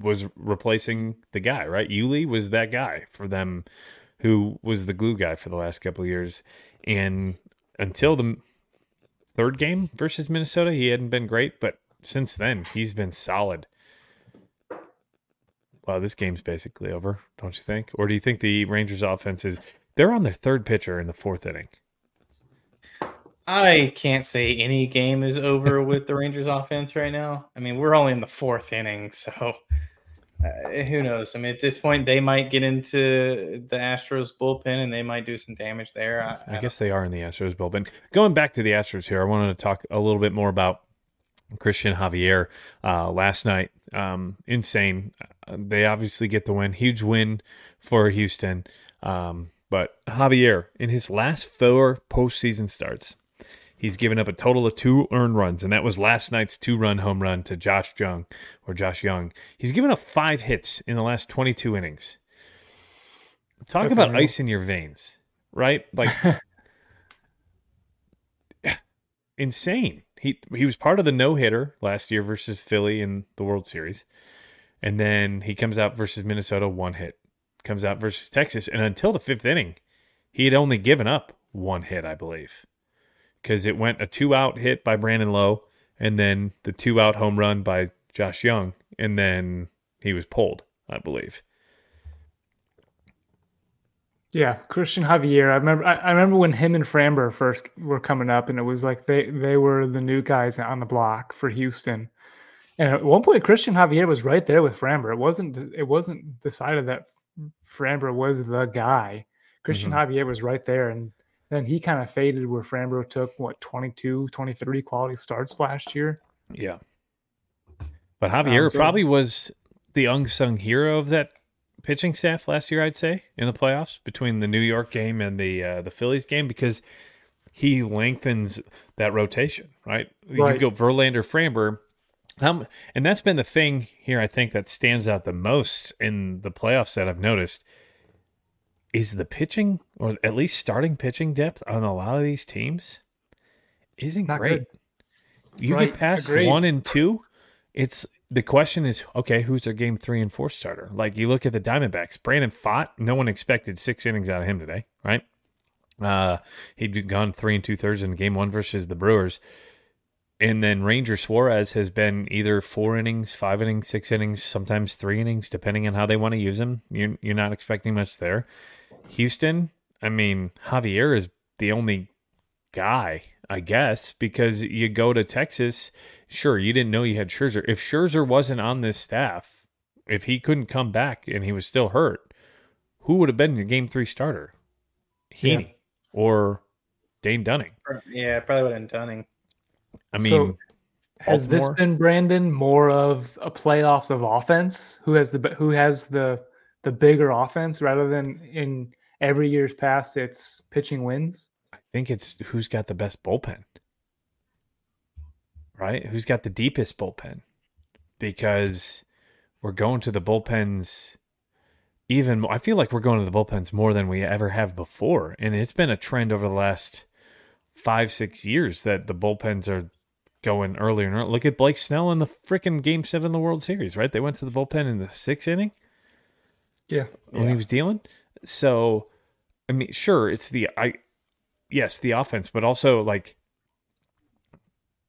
was replacing the guy, right? Yuli was that guy for them who was the glue guy for the last couple years. And until the third game versus Minnesota, he hadn't been great, but since then, he's been solid. Wow, this game's basically over, don't you think? Or do you think the Rangers offense is they're on their third pitcher in the fourth inning? I can't say any game is over with the Rangers offense right now. I mean, we're only in the fourth inning, so uh, who knows? I mean, at this point, they might get into the Astros bullpen and they might do some damage there. I, I guess they are in the Astros bullpen. Going back to the Astros here, I wanted to talk a little bit more about Christian Javier uh, last night. Um, insane. Uh, They obviously get the win. Huge win for Houston. Um, but Javier, in his last four postseason starts, he's given up a total of two earned runs, and that was last night's two-run home run to Josh Jung or Josh Young. He's given up five hits in the last 22 innings. Talk That's about ice in your veins, right? Like <laughs> insane. He he was part of the no hitter last year versus Philly in the World Series, and then he comes out versus Minnesota one hit, comes out versus Texas, and until the fifth inning, he had only given up one hit, I believe, because it went a two out hit by Brandon Lowe, and then the two out home run by Josh Young, and then he was pulled, I believe. Yeah, Christian Javier. I remember. I, I remember when him and Framber first were coming up, and it was like they they were the new guys on the block for Houston. And at one point, Christian Javier was right there with Framber. It wasn't. It wasn't decided that Framber was the guy. Christian mm-hmm. Javier was right there, and then he kind of faded where Framber took what 22, 23 quality starts last year. Yeah. But Javier Um, so- probably was the unsung hero of that pitching staff last year, I'd say, in the playoffs between the New York game and the uh, the Phillies game because he lengthens that rotation, right? Right. You go Verlander, Framber, um, and that's been the thing here. I think that stands out the most in the playoffs that I've noticed is the pitching, or at least starting pitching depth on a lot of these teams, isn't Not great. You Right, get past agreed. one and two, it's the question is okay, who's their game three and four starter? Like you look at the Diamondbacks, Brandon Pfaadt, no one expected six innings out of him today, right? Uh, he'd gone three and two thirds in game one versus the Brewers. And then Ranger Suarez has been either four innings, five innings, six innings, sometimes three innings, depending on how they want to use him. You're, you're not expecting much there. Houston, I mean, Javier is the only guy, I guess, because you go to Texas. Sure, you didn't know you had Scherzer. If Scherzer wasn't on this staff, if he couldn't come back and he was still hurt, who would have been your game three starter? Heaney or Dane Dunning. Yeah, probably would have been Dunning. I So, mean, Has this been Brandon more of a playoffs of offense? Who has the who has the the bigger offense rather than in every year's past it's pitching wins? I think it's who's got the best bullpen, right? Who's got the deepest bullpen? Because we're going to the bullpens even. I feel like we're going to the bullpens more than we ever have before, and it's been a trend over the last five, six years that the bullpens are going earlier and earlier. Look at Blake Snell in the freaking Game Seven of the World Series, right? They went to the bullpen in the sixth inning Yeah. when he was dealing. So, I mean, sure, it's the I, yes, the offense, but also like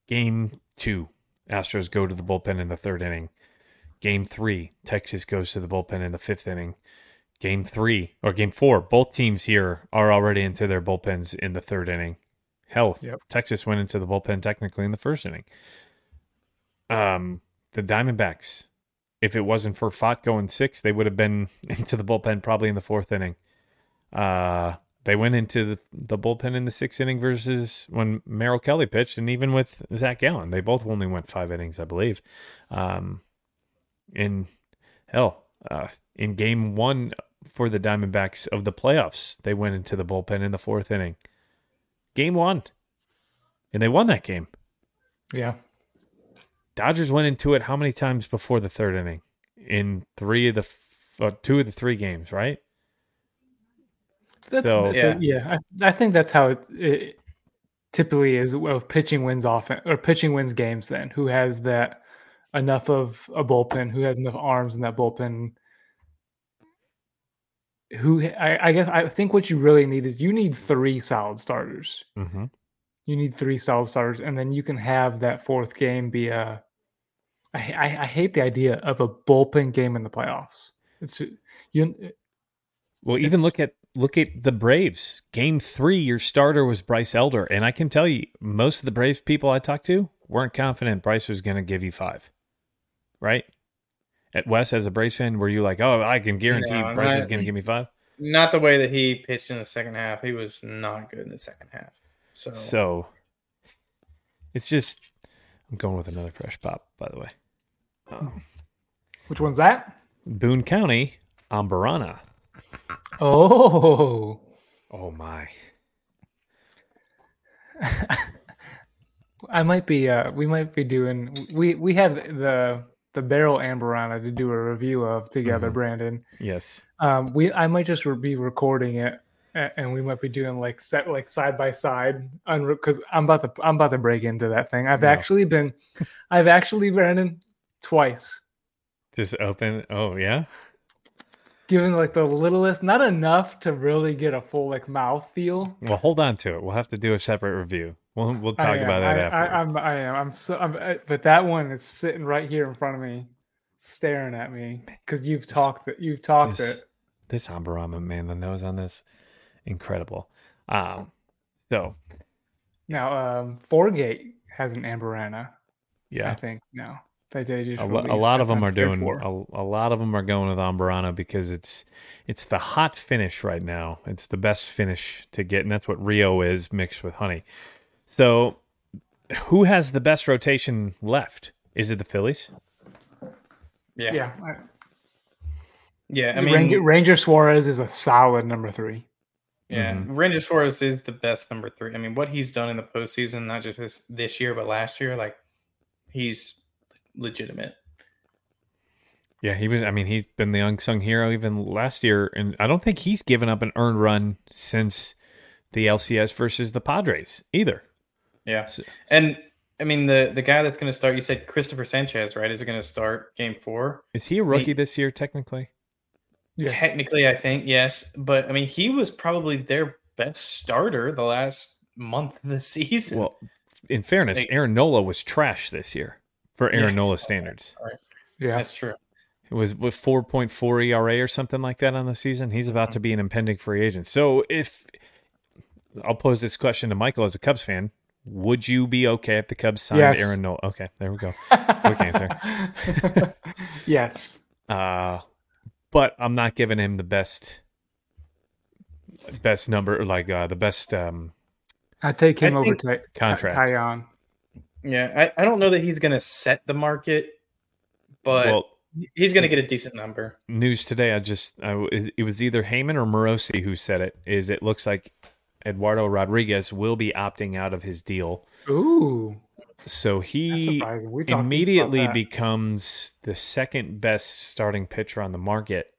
game two, Astros go to the bullpen in the third inning. Game three, Texas goes to the bullpen in the fifth inning. Game three or game four, both teams here are already into their bullpens in the third inning. Hell, Yep. Texas went into the bullpen technically in the first inning. Um, the Diamondbacks, if it wasn't for Pfaadt going six, they would have been <laughs> into the bullpen probably in the fourth inning. Uh, they went into the, the bullpen in the sixth inning versus when Merrill Kelly pitched, and even with Zac Gallen, they both only went five innings, I believe. Um, in hell, uh, in game one for the Diamondbacks of the playoffs, they went into the bullpen in the fourth inning. Game one, and they won that game. Yeah. Dodgers went into it how many times before the third inning? In three of the f- uh, two of the three games, right? That's, So- that's yeah, yeah. I, I think that's how it, it typically is of pitching wins offense or pitching wins games. Then who has that enough of a bullpen? Who has enough arms in that bullpen? Who I, I guess I think what you really need is you need three solid starters. Mm-hmm. You need three solid starters, and then you can have that fourth game be a. I, I, I hate the idea of a bullpen game in the playoffs. It's you. Well, It's- even look at look at the Braves. Game three, your starter was Bryce Elder, and I can tell you, most of the Braves people I talked to weren't confident Bryce was going to give you five. Right? At Wes, as a Braves fan, were you like, "Oh, I can guarantee No, Bryce not- is going to give me five? Not the way that he pitched in the second half. He was not good in the second half. So, So it's just, I'm going with another fresh pop, by the way. Oh. Which one's that? Boone County, Amburana. Oh. Oh my! <laughs> I might be uh we might be doing we we have the the barrel amburana to do a review of together, Mhm. Brandon. Yes, Um we I might just re- be recording it and we might be doing like set like side by side because I'm about to I'm about to break into that thing. I've No. actually been I've actually Brandon twice just open. Oh yeah. Given like the littlest, not enough to really get a full like mouth feel. Well, hold on to it. We'll have to do a separate review. We'll we'll talk am, about that I, after. I, I'm, I am. I'm so. I'm, I- but that one is sitting right here in front of me, staring at me because you've talked it. You've talked this, it. this Amburana man, the nose on this, incredible. Um, so Now, um, Forgate has an Amburana. I think now that they just a, lo- a lot of them are doing. A, a lot of them are going with Amburana because it's it's the hot finish right now. It's the best finish to get, and that's what Rio is mixed with honey. So, who has the best rotation left? Is it the Phillies? yeah. Yeah, I- Yeah, I I mean, Ranger, Ranger Suarez is a solid number three. yeah, Mhm. Ranger Suarez is the best number three. I mean, what he's done in the postseason, not just this this year, but last year, like he's legitimate. Yeah, he was. I mean, he's been the unsung hero even last year, and I don't think he's given up an earned run since the LCS versus the Padres either. Yeah, So- and I mean the the guy that's going to start. You said Cristopher Sanchez, right? Is it going to start Game Four? Is he a rookie this year? Technically, Yes. Technically, I think yes, but I mean he was probably their best starter the last month of the <laughs> season. well, in fairness, Like- Aaron Nola was trash this year for Aaron Yeah. Nola standards. Yeah. that's true. It was with 4.4 ERA or something like that on the season. He's about to be an impending free agent. So if I'll pose this question to Michael as a Cubs fan, would you be okay if the Cubs signed Yes. Aaron Nola? Okay, there we go. Quick <laughs> answer. yes. Uh, but I'm not giving him the best best number, like uh, the best um, I take him I over think- Ty- Contract. Ty- Tyon. Yeah, I, I don't know that he's going to set the market, but well. he's going to get a decent number. News today, I just I, it was either Heyman or Morosi who said it. Is it looks like Eduardo Rodriguez will be opting out of his deal, Ooh, so he surprising. We talked deep about immediately becomes the second best starting pitcher on the market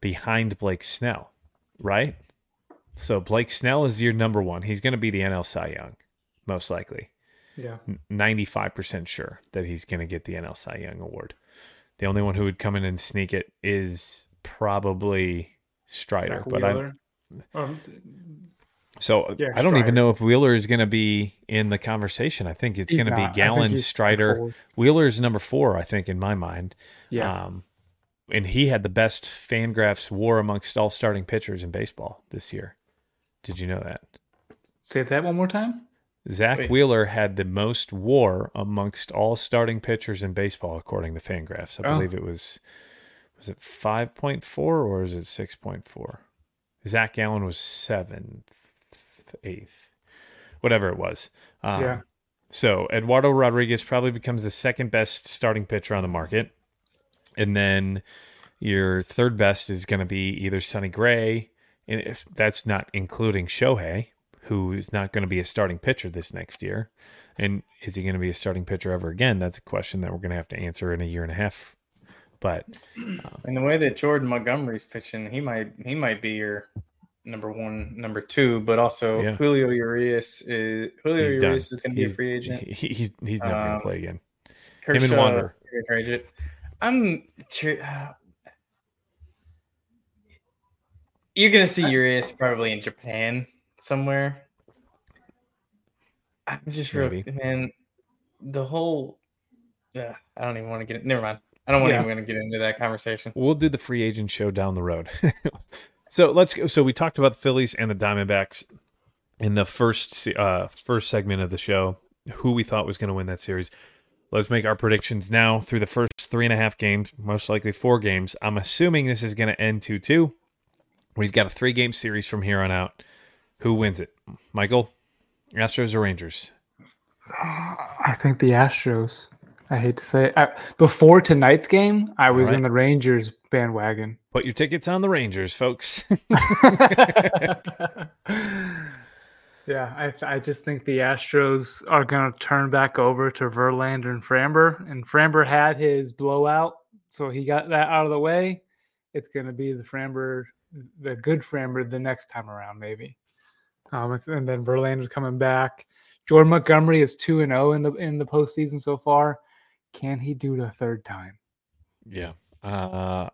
behind Blake Snell, right? So Blake Snell is your number one. He's going to be the NL Cy Young, most likely. Yeah. 95% sure that he's going to get the NL Cy Young award. The only one who would come in and sneak it is probably Strider. But I is so Yeah, I don't Strider. even know if Wheeler is going to be in the conversation. I think it's going to be. Gallen, Strider. Wheeler is number four, I think, in my mind. Yeah. Um, and he had the best Fangraphs WAR amongst all starting pitchers in baseball this year. Did you know that? Say that one more time. Zack Wait. Wheeler had the most WAR amongst all starting pitchers in baseball, according to Fangraphs. I Oh. believe it was was it five point four or is it six point four? Zac Gallen was seventh, eighth, whatever it was. Um, Yeah. So Eduardo Rodriguez probably becomes the second best starting pitcher on the market, and then your third best is going to be either Sonny Gray, and if that's not including Shohei, who is not going to be a starting pitcher this next year, and is he going to be a starting pitcher ever again? That's a question that we're going to have to answer in a year and a half. But And the way that Jordan Montgomery's pitching, he might he might be your number one, number two, but also Yeah. Julio Urias is Julio He's done. Urias is going to be a free agent. he, he, he's never going Um, to play again. Kershaw, and Wander. you're gonna trade it. I'm uh, you're gonna see Urias probably in Japan somewhere. I'm just real Maybe. man. The whole uh, I don't even want to get it. Never mind. I don't want Yeah. to get into that conversation. We'll do the free agent show down the road. <laughs> so let's go. So we talked about the Phillies and the Diamondbacks in the first uh, first segment of the show. Who we thought was going to win that series. Let's make our predictions now through the first three and a half games, most likely four games. I'm assuming this is going to end 2 2. We've got a three game series from here on out. Who wins it? Michael? Astros or Rangers? I think the Astros. I hate to say it. I, before tonight's game, I was right. in the Rangers bandwagon. Put your tickets on the Rangers, folks. <laughs> <laughs> yeah, I, I just think the Astros are going to turn back over to Verlander and Framber. And Framber had his blowout, so he got that out of the way. It's going to be the Framber, the good Framber, the next time around, maybe. Um, and then Verlander's coming back. Jordan Montgomery is two and zero in the in the postseason so far. Can he do it a third time? Yeah. Uh,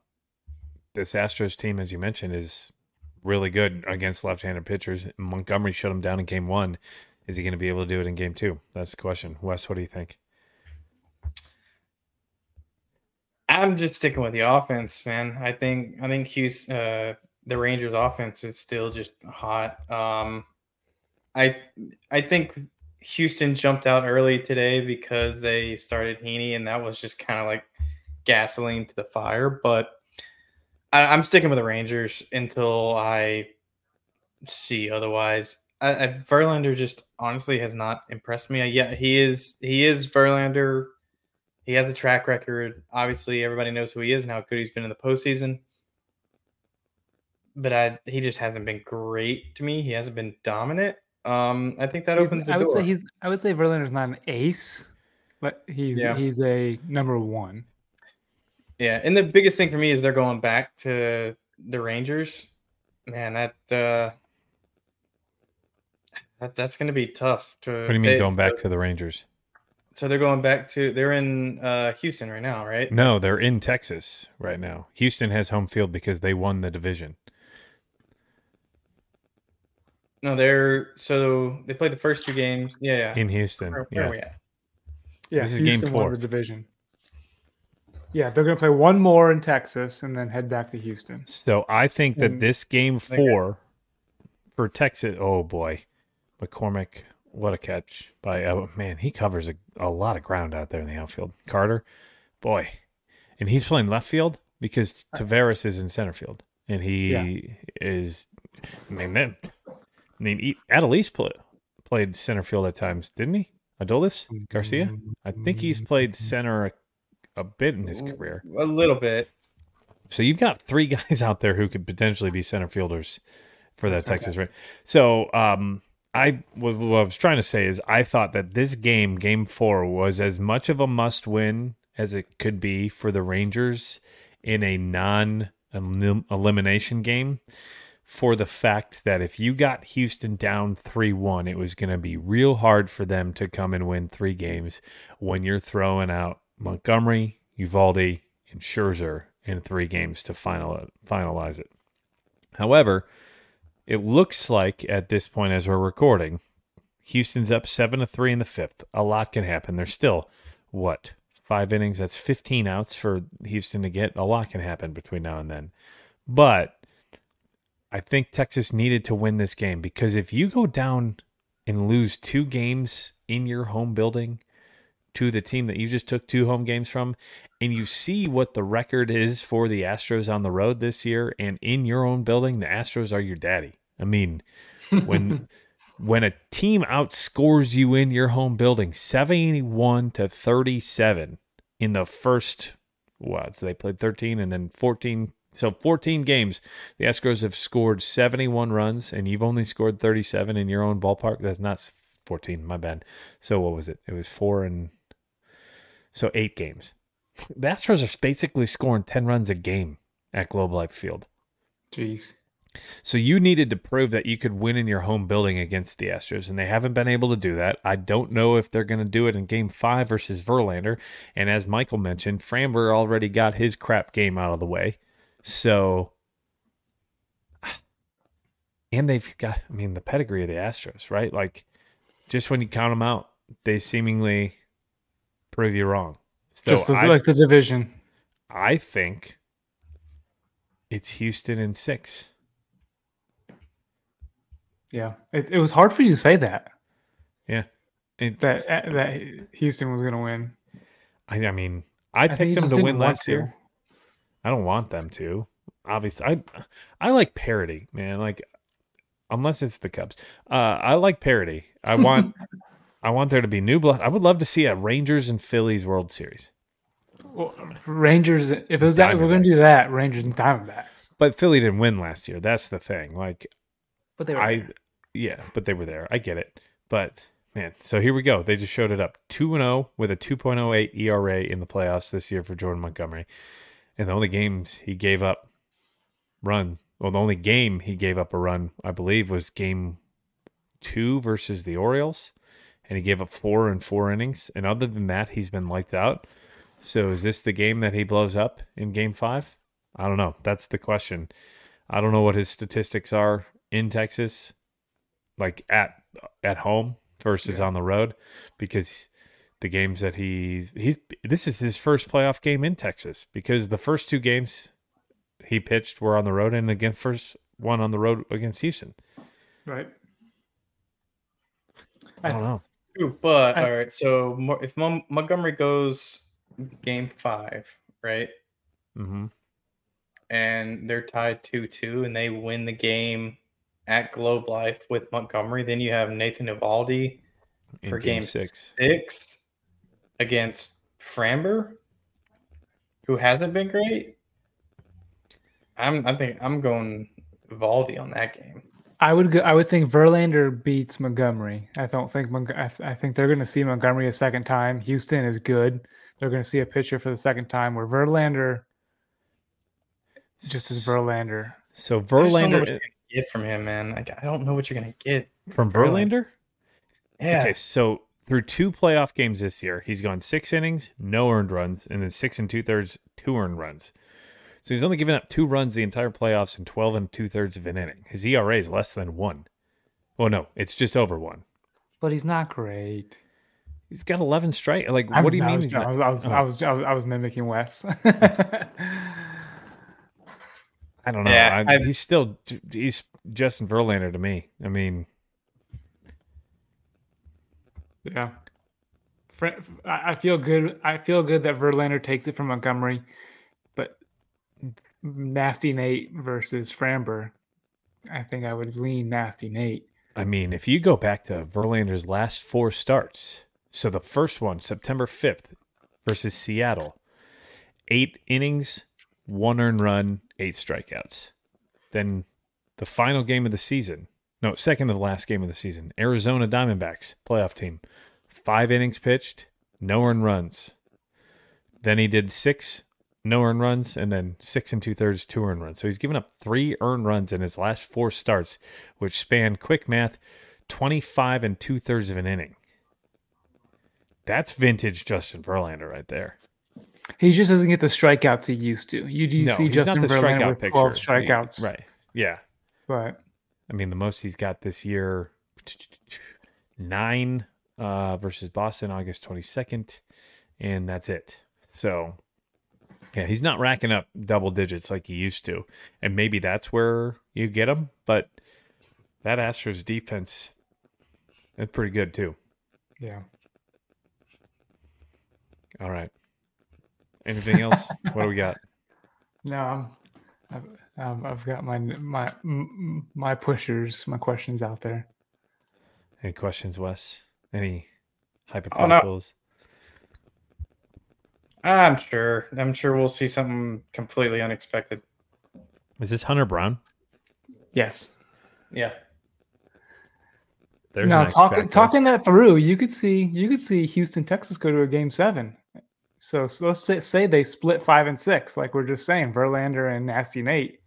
this Astros team, as you mentioned, is really good against left-handed pitchers. Montgomery shut him down in game one. Is he going to be able to do it in game two? That's the question. Wes, what do you think? I'm just sticking with the offense, man. I think I think Houston, uh, the Rangers' offense is still just hot. Um, I I think Houston jumped out early today because they started Heaney, and that was just kind of like gasoline to the fire. But I, I'm sticking with the Rangers until I see otherwise. I, I, Verlander just honestly has not impressed me. Yeah, he is he is Verlander he has a track record. Obviously, everybody knows who he is and how good he's been in the postseason. But I, he just hasn't been great to me. He hasn't been dominant. Um, I think that He's- opens the I would door. say he's. I would say Verlander's not an ace, but he's Yeah. he's a number one. Yeah, and the biggest thing for me is they're going back to the Rangers. Man, that uh that, that's going to be tough. To What do you mean they- going back so, to the Rangers? So they're going back to they're in uh Houston right now, right? No, they're in Texas right now. Houston has home field because they won the division. No, they're so they played the first two games. Yeah, yeah. In Houston. where, where Yeah. are we at? Yeah, This is game Houston won four. the division. Yeah, they're going to play one more in Texas and then head back to Houston. So I think that And- this game four for Texas. Oh boy, McCormick, what a catch by oh man, he covers a, a lot of ground out there in the outfield. Carter, boy, and he's playing left field because Taveras is in center field, and he Yeah. is. I mean that. I mean, he, Adolis play, played center field at times, didn't he? Adolis Garcia. I think he's played center a, a bit in his career. A little bit. So you've got three <laughs> guys out there who could potentially be center fielders for that That's Texas right. So um, I what, what I was trying to say is I thought that this game, Game Four, was as much of a must-win as it could be for the Rangers in a non-elimination game. For the fact that if you got Houston down 3 1, it was going to be real hard for them to come and win three games when you're throwing out Montgomery, Eovaldi, and Scherzer in three games to final finalize it. However, it looks like at this point as we're recording, Houston's up seven to three in the fifth. A lot can happen. There's still what five innings. That's 15 outs for Houston to get. A lot can happen between now and then. But I think Texas needed to win this game because if you go down and lose two games in your home building to the team that you just took two home games from, and you see what the record is for the Astros on the road this year and in your own building, the Astros are your daddy. I mean, <laughs> when when a team outscores you in your home building 71 to 37 in the first what so they played 13 and then 14 so 14 games the Astros have scored 71 runs and you've only scored 37 in your own ballpark that's not 14 my bad so what was it it was 4 and so 8 games <laughs> the Astros are basically scoring 10 runs a game at Globe Life Field Jeez. so you needed to prove that you could win in your home building against the Astros, and they haven't been able to do that. I don't know if they're going to do it in Game Five versus Verlander. And as Michael mentioned, Framber already got his crap game out of the way. So, and they've got, I mean, the pedigree of the Astros, right? Like, just when you count them out, they seemingly prove you wrong. So Just I, like the division. I think it's Houston in six. Yeah, it, it was hard for you to say that Yeah. It, that that Houston was going to win. I, I mean, I, think picked them to win last year. I don't want them to. Obviously, I I like parody, man. Like unless it's the Cubs, uh, I like parody. I want <laughs> I want there to be new blood. I would love to see a Rangers and Phillies World Series, Well, Rangers. If it was that, we're going to do that. Rangers and Diamondbacks. but Philly didn't win last year. That's the thing. Like But they were. I, yeah, but they were there. I get it. But man, so here we go. They just showed it up. 2 and 0 with a 2.08 ERA in the playoffs this year for Jordan Montgomery. And the only games he gave up run, well, the only game he gave up a run, I believe, was game 2 versus the Orioles. And he gave up 4 in 4 innings, and other than that, he's been lights out. So is this the game that he blows up in game 5? I don't know. That's the question. I don't know what his statistics are in Texas like at at home versus on the road because the games that he's he's this is his first playoff game in Texas because the first two games he pitched were on the road and again first one on the road against Houston. right. I don't know. But I- all right. So if Mon- Montgomery goes game five, right, hmm and they're tied two two, and they win the game at Globe Life with Montgomery, then you have Nathan Eovaldi for game, game six. six against Framber, who hasn't been great. I'm I think I'm going Valdi on that game. I would go, I would think Verlander beats Montgomery. I don't think Mon- I, th- I think they're going to see Montgomery a second time. Houston is good. They're going to see a pitcher for the second time. Where Verlander just is Verlander. So I just don't know what Verlander you're get from him, man. Like I don't know what you're gonna get. from Verlander. Verlander. Yeah, Okay, so through two playoff games this year, he's gone six innings, no earned runs, and then six and two thirds, two earned runs. So he's only given up two runs the entire playoffs in 12 and two thirds of an inning. His ERA is less than one. Well, no, it's just over one. But he's not great. He's got 11 strike. Like, I'm- what do you I mean? was, I was, I was, Oh. I was, I was, I was mimicking Wes. <laughs> I don't know. Yeah, I, he's still he's Justin Verlander to me. I mean, yeah. I feel good. I feel good that Verlander takes it from Montgomery, but Nasty Nate versus Framber, I think I would lean Nasty Nate. I mean, if you go back to Verlander's last four starts, so the first one, September 5th versus Seattle, eight innings, one earned run, eight strikeouts. Then the final game of the season, no, second to the last game of the season, Arizona Diamondbacks, playoff team, five innings pitched, no earned runs. Then he did six no earned runs and then six and two thirds, two earned runs. So he's given up three earned runs in his last four starts, which span quick math 25 and two thirds of an inning. That's vintage Justin Verlander right there. He just doesn't get the strikeouts he used to. You do No, see Justin Verlander with twelve He- strikeouts, Right. Yeah. But I mean, the most he's got this year nine uh, versus Boston, August 22nd, and that's it. So, yeah, he's not racking up double digits like he used to. And maybe that's where you get him, but that Astros defense is pretty good too. yeah, All right. Anything else? what do we got? <laughs> no, I'm, I've, um, I've got my my my pushers, my questions out there. Any questions, Wes? Any Oh, no. hypotheticals? I'm sure. I'm sure we'll see something completely unexpected. Is this Hunter Brown? Yes. Yeah. There's now an talking talking that through, you could see you could see Houston, Texas go to a game seven. So, so let's say, say they split five and six, like we're just saying, Verlander and Nasty Nate.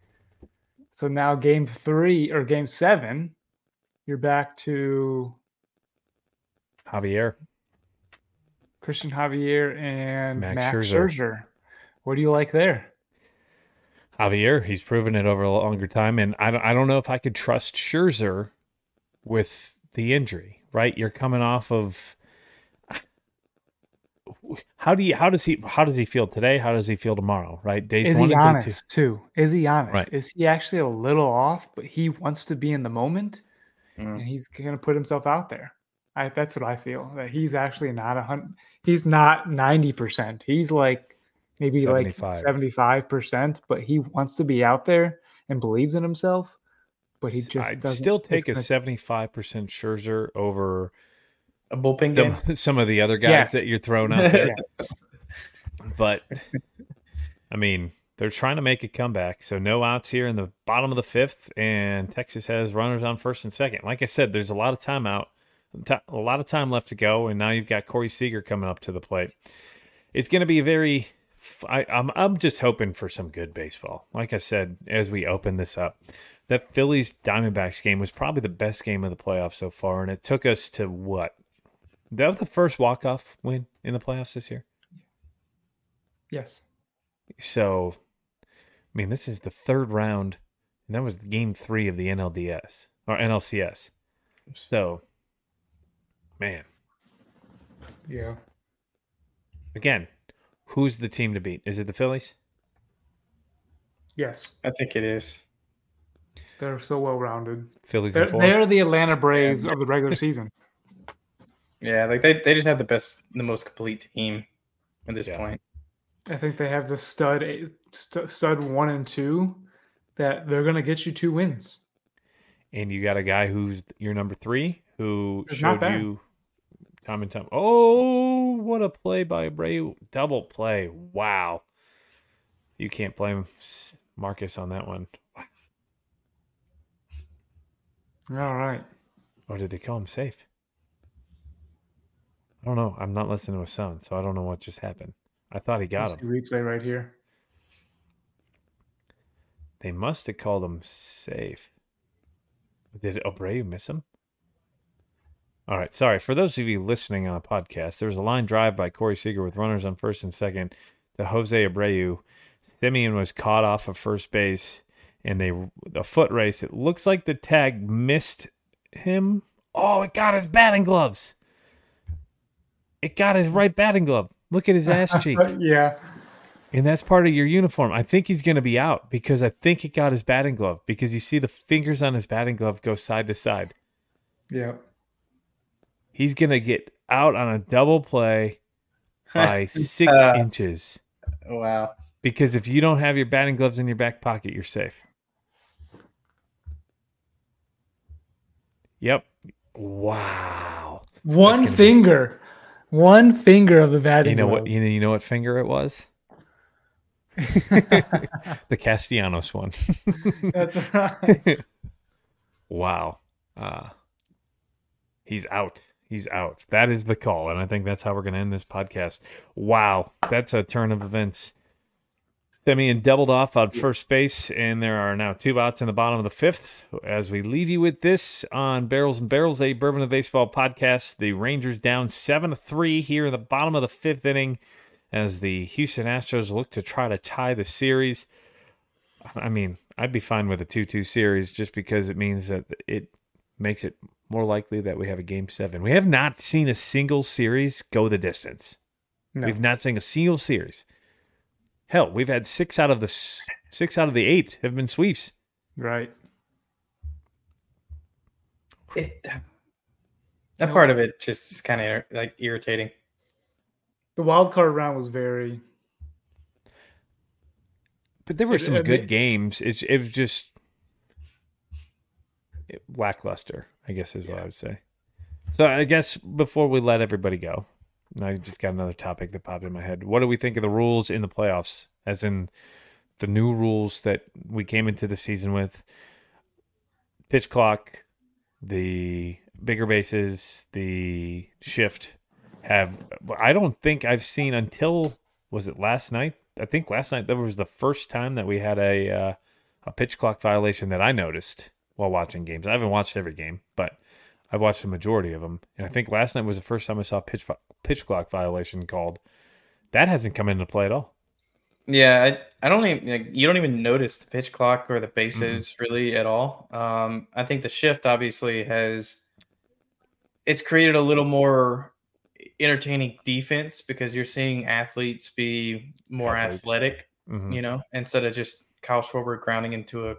So now game three or game seven, you're back to Javier. Christian Javier and Max Max, Scherzer. Scherzer. What do you like there? Javier, he's proven it over a longer time, and I don't, I don't know if I could trust Scherzer with the injury. Right, you're coming off of. How do you? How does he? How does he feel today? How does he feel tomorrow? Right, days Is one he and day two. honest too? Is he honest? Right. Is he actually a little off, but he wants to be in the moment Mm. and he's gonna put himself out there. I, that's what I feel. That he's actually not a hundred. He's not ninety percent. He's like maybe 75. like seventy five percent, but he wants to be out there and believes in himself. But he just I'd doesn't. still take a seventy-five percent Scherzer over A bullpen game. the, <laughs> some of the other guys Yes. that you're throwing out there. Yes. but I mean, they're trying to make a comeback. So no outs here in the bottom of the fifth, and Texas has runners on first and second. Like I said, there's a lot of time out, a lot of time left to go, and now you've got Corey Seager coming up to the plate. It's going to be a very. I, I'm I'm just hoping for some good baseball. Like I said, as we open this up, that Phillies Diamondbacks game was probably the best game of the playoffs so far, and it took us to what? That was the first walk off win in the playoffs this year. Yes. So, I mean, this is the third round, and that was game three of the NLDS or NLCS. So, man, Yeah. again, who's the team to beat? Is it the Phillies? Yes. I think it is. They're so well rounded. Phillies They're, and four. they're the Atlanta Braves of the regular season. Yeah, like they, they just have the best, the most complete team at this Yeah. point. I think they have the stud eh, stud one and two that they're gonna get you two wins. and you got a guy who's your number three who He's not showed you time and time. Oh, what a play by Abreu! Double play. Wow. You can't blame Marcus on that one. All right. Or did they call him safe? I don't know. I'm not listening to his son, so I don't know what just happened. I thought he got him. Replay right here. They must have called him safe. Did Abreu miss him? All right. Sorry. For those of you listening on a podcast, there was a line drive by Corey Seager with runners on first and second to Jose Abreu. Semien was caught off of first base and they a foot race. It looks like the tag missed him. Oh, it got his batting gloves. It got his right batting glove. Look at his ass <laughs> cheek. yeah. And that's part of your uniform. I think he's going to be out because I think it got his batting glove because you see the fingers on his batting glove go side to side. Yeah. He's going to get out on a double play by <laughs> six Uh. inches Wow. because if you don't have your batting gloves in your back pocket, you're safe. Yep. Wow. One finger. One finger of the batting. You know what? You know, you know what finger it was? <laughs> the Castellanos one. That's <laughs> right. wow. Uh, he's out. He's out. That is the call. And I think that's how we're going to end this podcast. Wow. That's a turn of events. Semien doubled off on first base, and there are now two outs in the bottom of the fifth. As we leave you with this on Barrels and Barrels, a Bourbon of Baseball podcast, the Rangers down 7 to 3 here in the bottom of the fifth inning as the Houston Astros look to try to tie the series. I mean, I'd be fine with a 2 2 series just because it means that it makes it more likely that we have a game seven. We have not seen a single series go the distance. No. We've not seen a single series. Hell, we've had six out of the six out of the eight have been sweeps. Right. It, that part of it just is kind of like irritating. The wild card round was very. But there were It- some I good mean- games. It's it was just lackluster, I guess is what I would say. So I guess before we let everybody go, and I just got another topic that popped in my head. What do we think of the rules in the playoffs? As in the new rules that we came into the season with pitch clock, the bigger bases, the shift have I don't think I've seen until was it last night? I think last night that was the first time that we had a uh, a pitch clock violation that I noticed while watching games. I haven't watched every game, but I've watched the majority of them. And I think last night was the first time I saw pitch pitch clock violation called. That hasn't come into play at all. Yeah, I, I don't even like, you don't even notice the pitch clock or the bases really at all. Um, I think the shift obviously has it's created a little more entertaining defense because you're seeing athletes be more Athletes. athletic, Mhm. you know, instead of just Kyle Schwarber grounding into a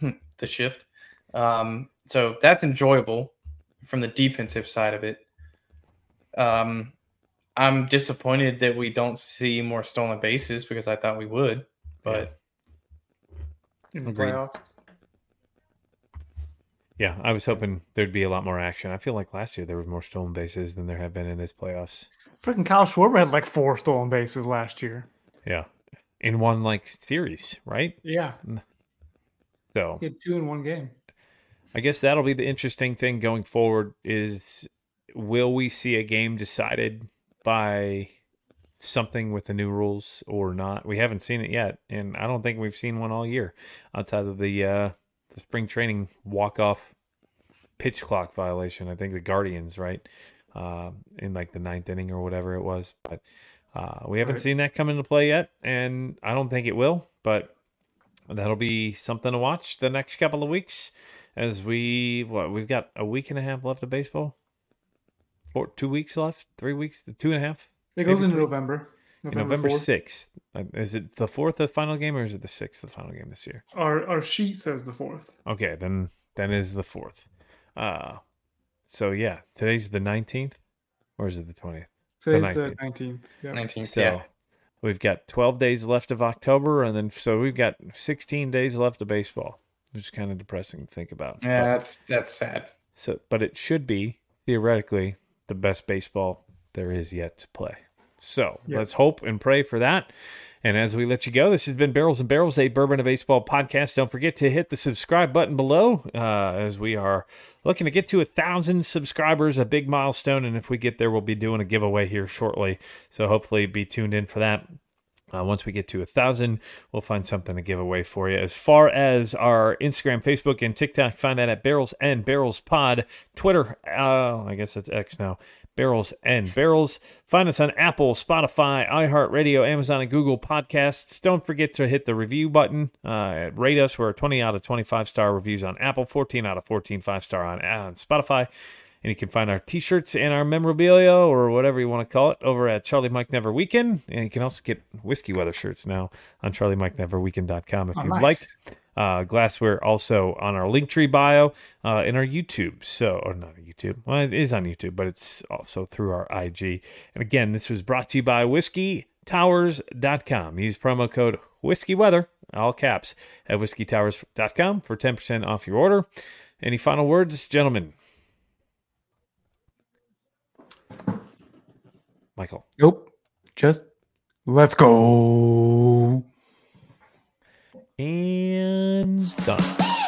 <laughs> the shift. Um, so that's enjoyable from the defensive side of it. Um, I'm disappointed that we don't see more stolen bases because I thought we would, but in the Agreed. playoffs. Yeah, I was hoping there'd be a lot more action. I feel like last year there was more stolen bases than there have been in this playoffs. Freaking Kyle Schwarber had like four stolen bases last year. Yeah, in one like series, right? Yeah, So he had two in one game. I guess that'll be the interesting thing going forward is will we see a game decided by something with the new rules or not? We haven't seen it yet, and I don't think we've seen one all year outside of the uh the spring training walk off pitch clock violation. I think the Guardians, right? Uh, in like the ninth inning or whatever it was. But uh, we haven't Right. seen that come into play yet, and I don't think it will, but that'll be something to watch the next couple of weeks as we what we've got a week and a half left of baseball four two weeks left three weeks two and a half It goes Maybe into three. November. November 6th Uh, is it the fourth the final game or is it the sixth the final game this year Our our sheet says the fourth. okay then then is the fourth uh so yeah today's the 19th or is it the 20th Today's the 19th. nineteenth. Yeah. 19th. so yeah. we've got 12 days left of october and then so we've got 16 days left of baseball which is kind of depressing to think about Yeah, But- that's that's sad. So, but it should be theoretically the best baseball there is yet to play. So Yep. let's hope and pray for that. And as we let you go, this has been Barrels and Barrels, a Bourbon and Baseball podcast. Don't forget to hit the subscribe button below uh, as we are looking to get to a thousand subscribers, a big milestone. And if we get there, we'll be doing a giveaway here shortly. So hopefully be tuned in for that. Uh, once we get to a thousand, we'll find something to give away for you. As far as our Instagram, Facebook, and TikTok, find that at Barrels and Barrels Pod. Twitter, uh, I guess that's X now. Barrels and Barrels. Find us on Apple, Spotify, iHeartRadio, Amazon, and Google Podcasts. Don't forget to hit the review button. Uh, rate us. We're 20 out of 25 star reviews on Apple, 14 out of 14 five star on, on Spotify. And you can find our t-shirts and our memorabilia or whatever you want to call it over at Charlie Mike Never Weaken. And you can also get whiskey weather shirts now on charliemikeneverweaken.com if Oh, you'd nice. like. Uh, glassware also on our Linktree bio uh, in our YouTube. So, or not YouTube. Well, it is on YouTube, but it's also through our IG. And again, this was brought to you by WhiskeyTowers.com. Use promo code Whiskey Weather, all caps, at WhiskeyTowers.com for 10% off your order. Any final words, gentlemen? Michael. Nope. Just let's go. And done.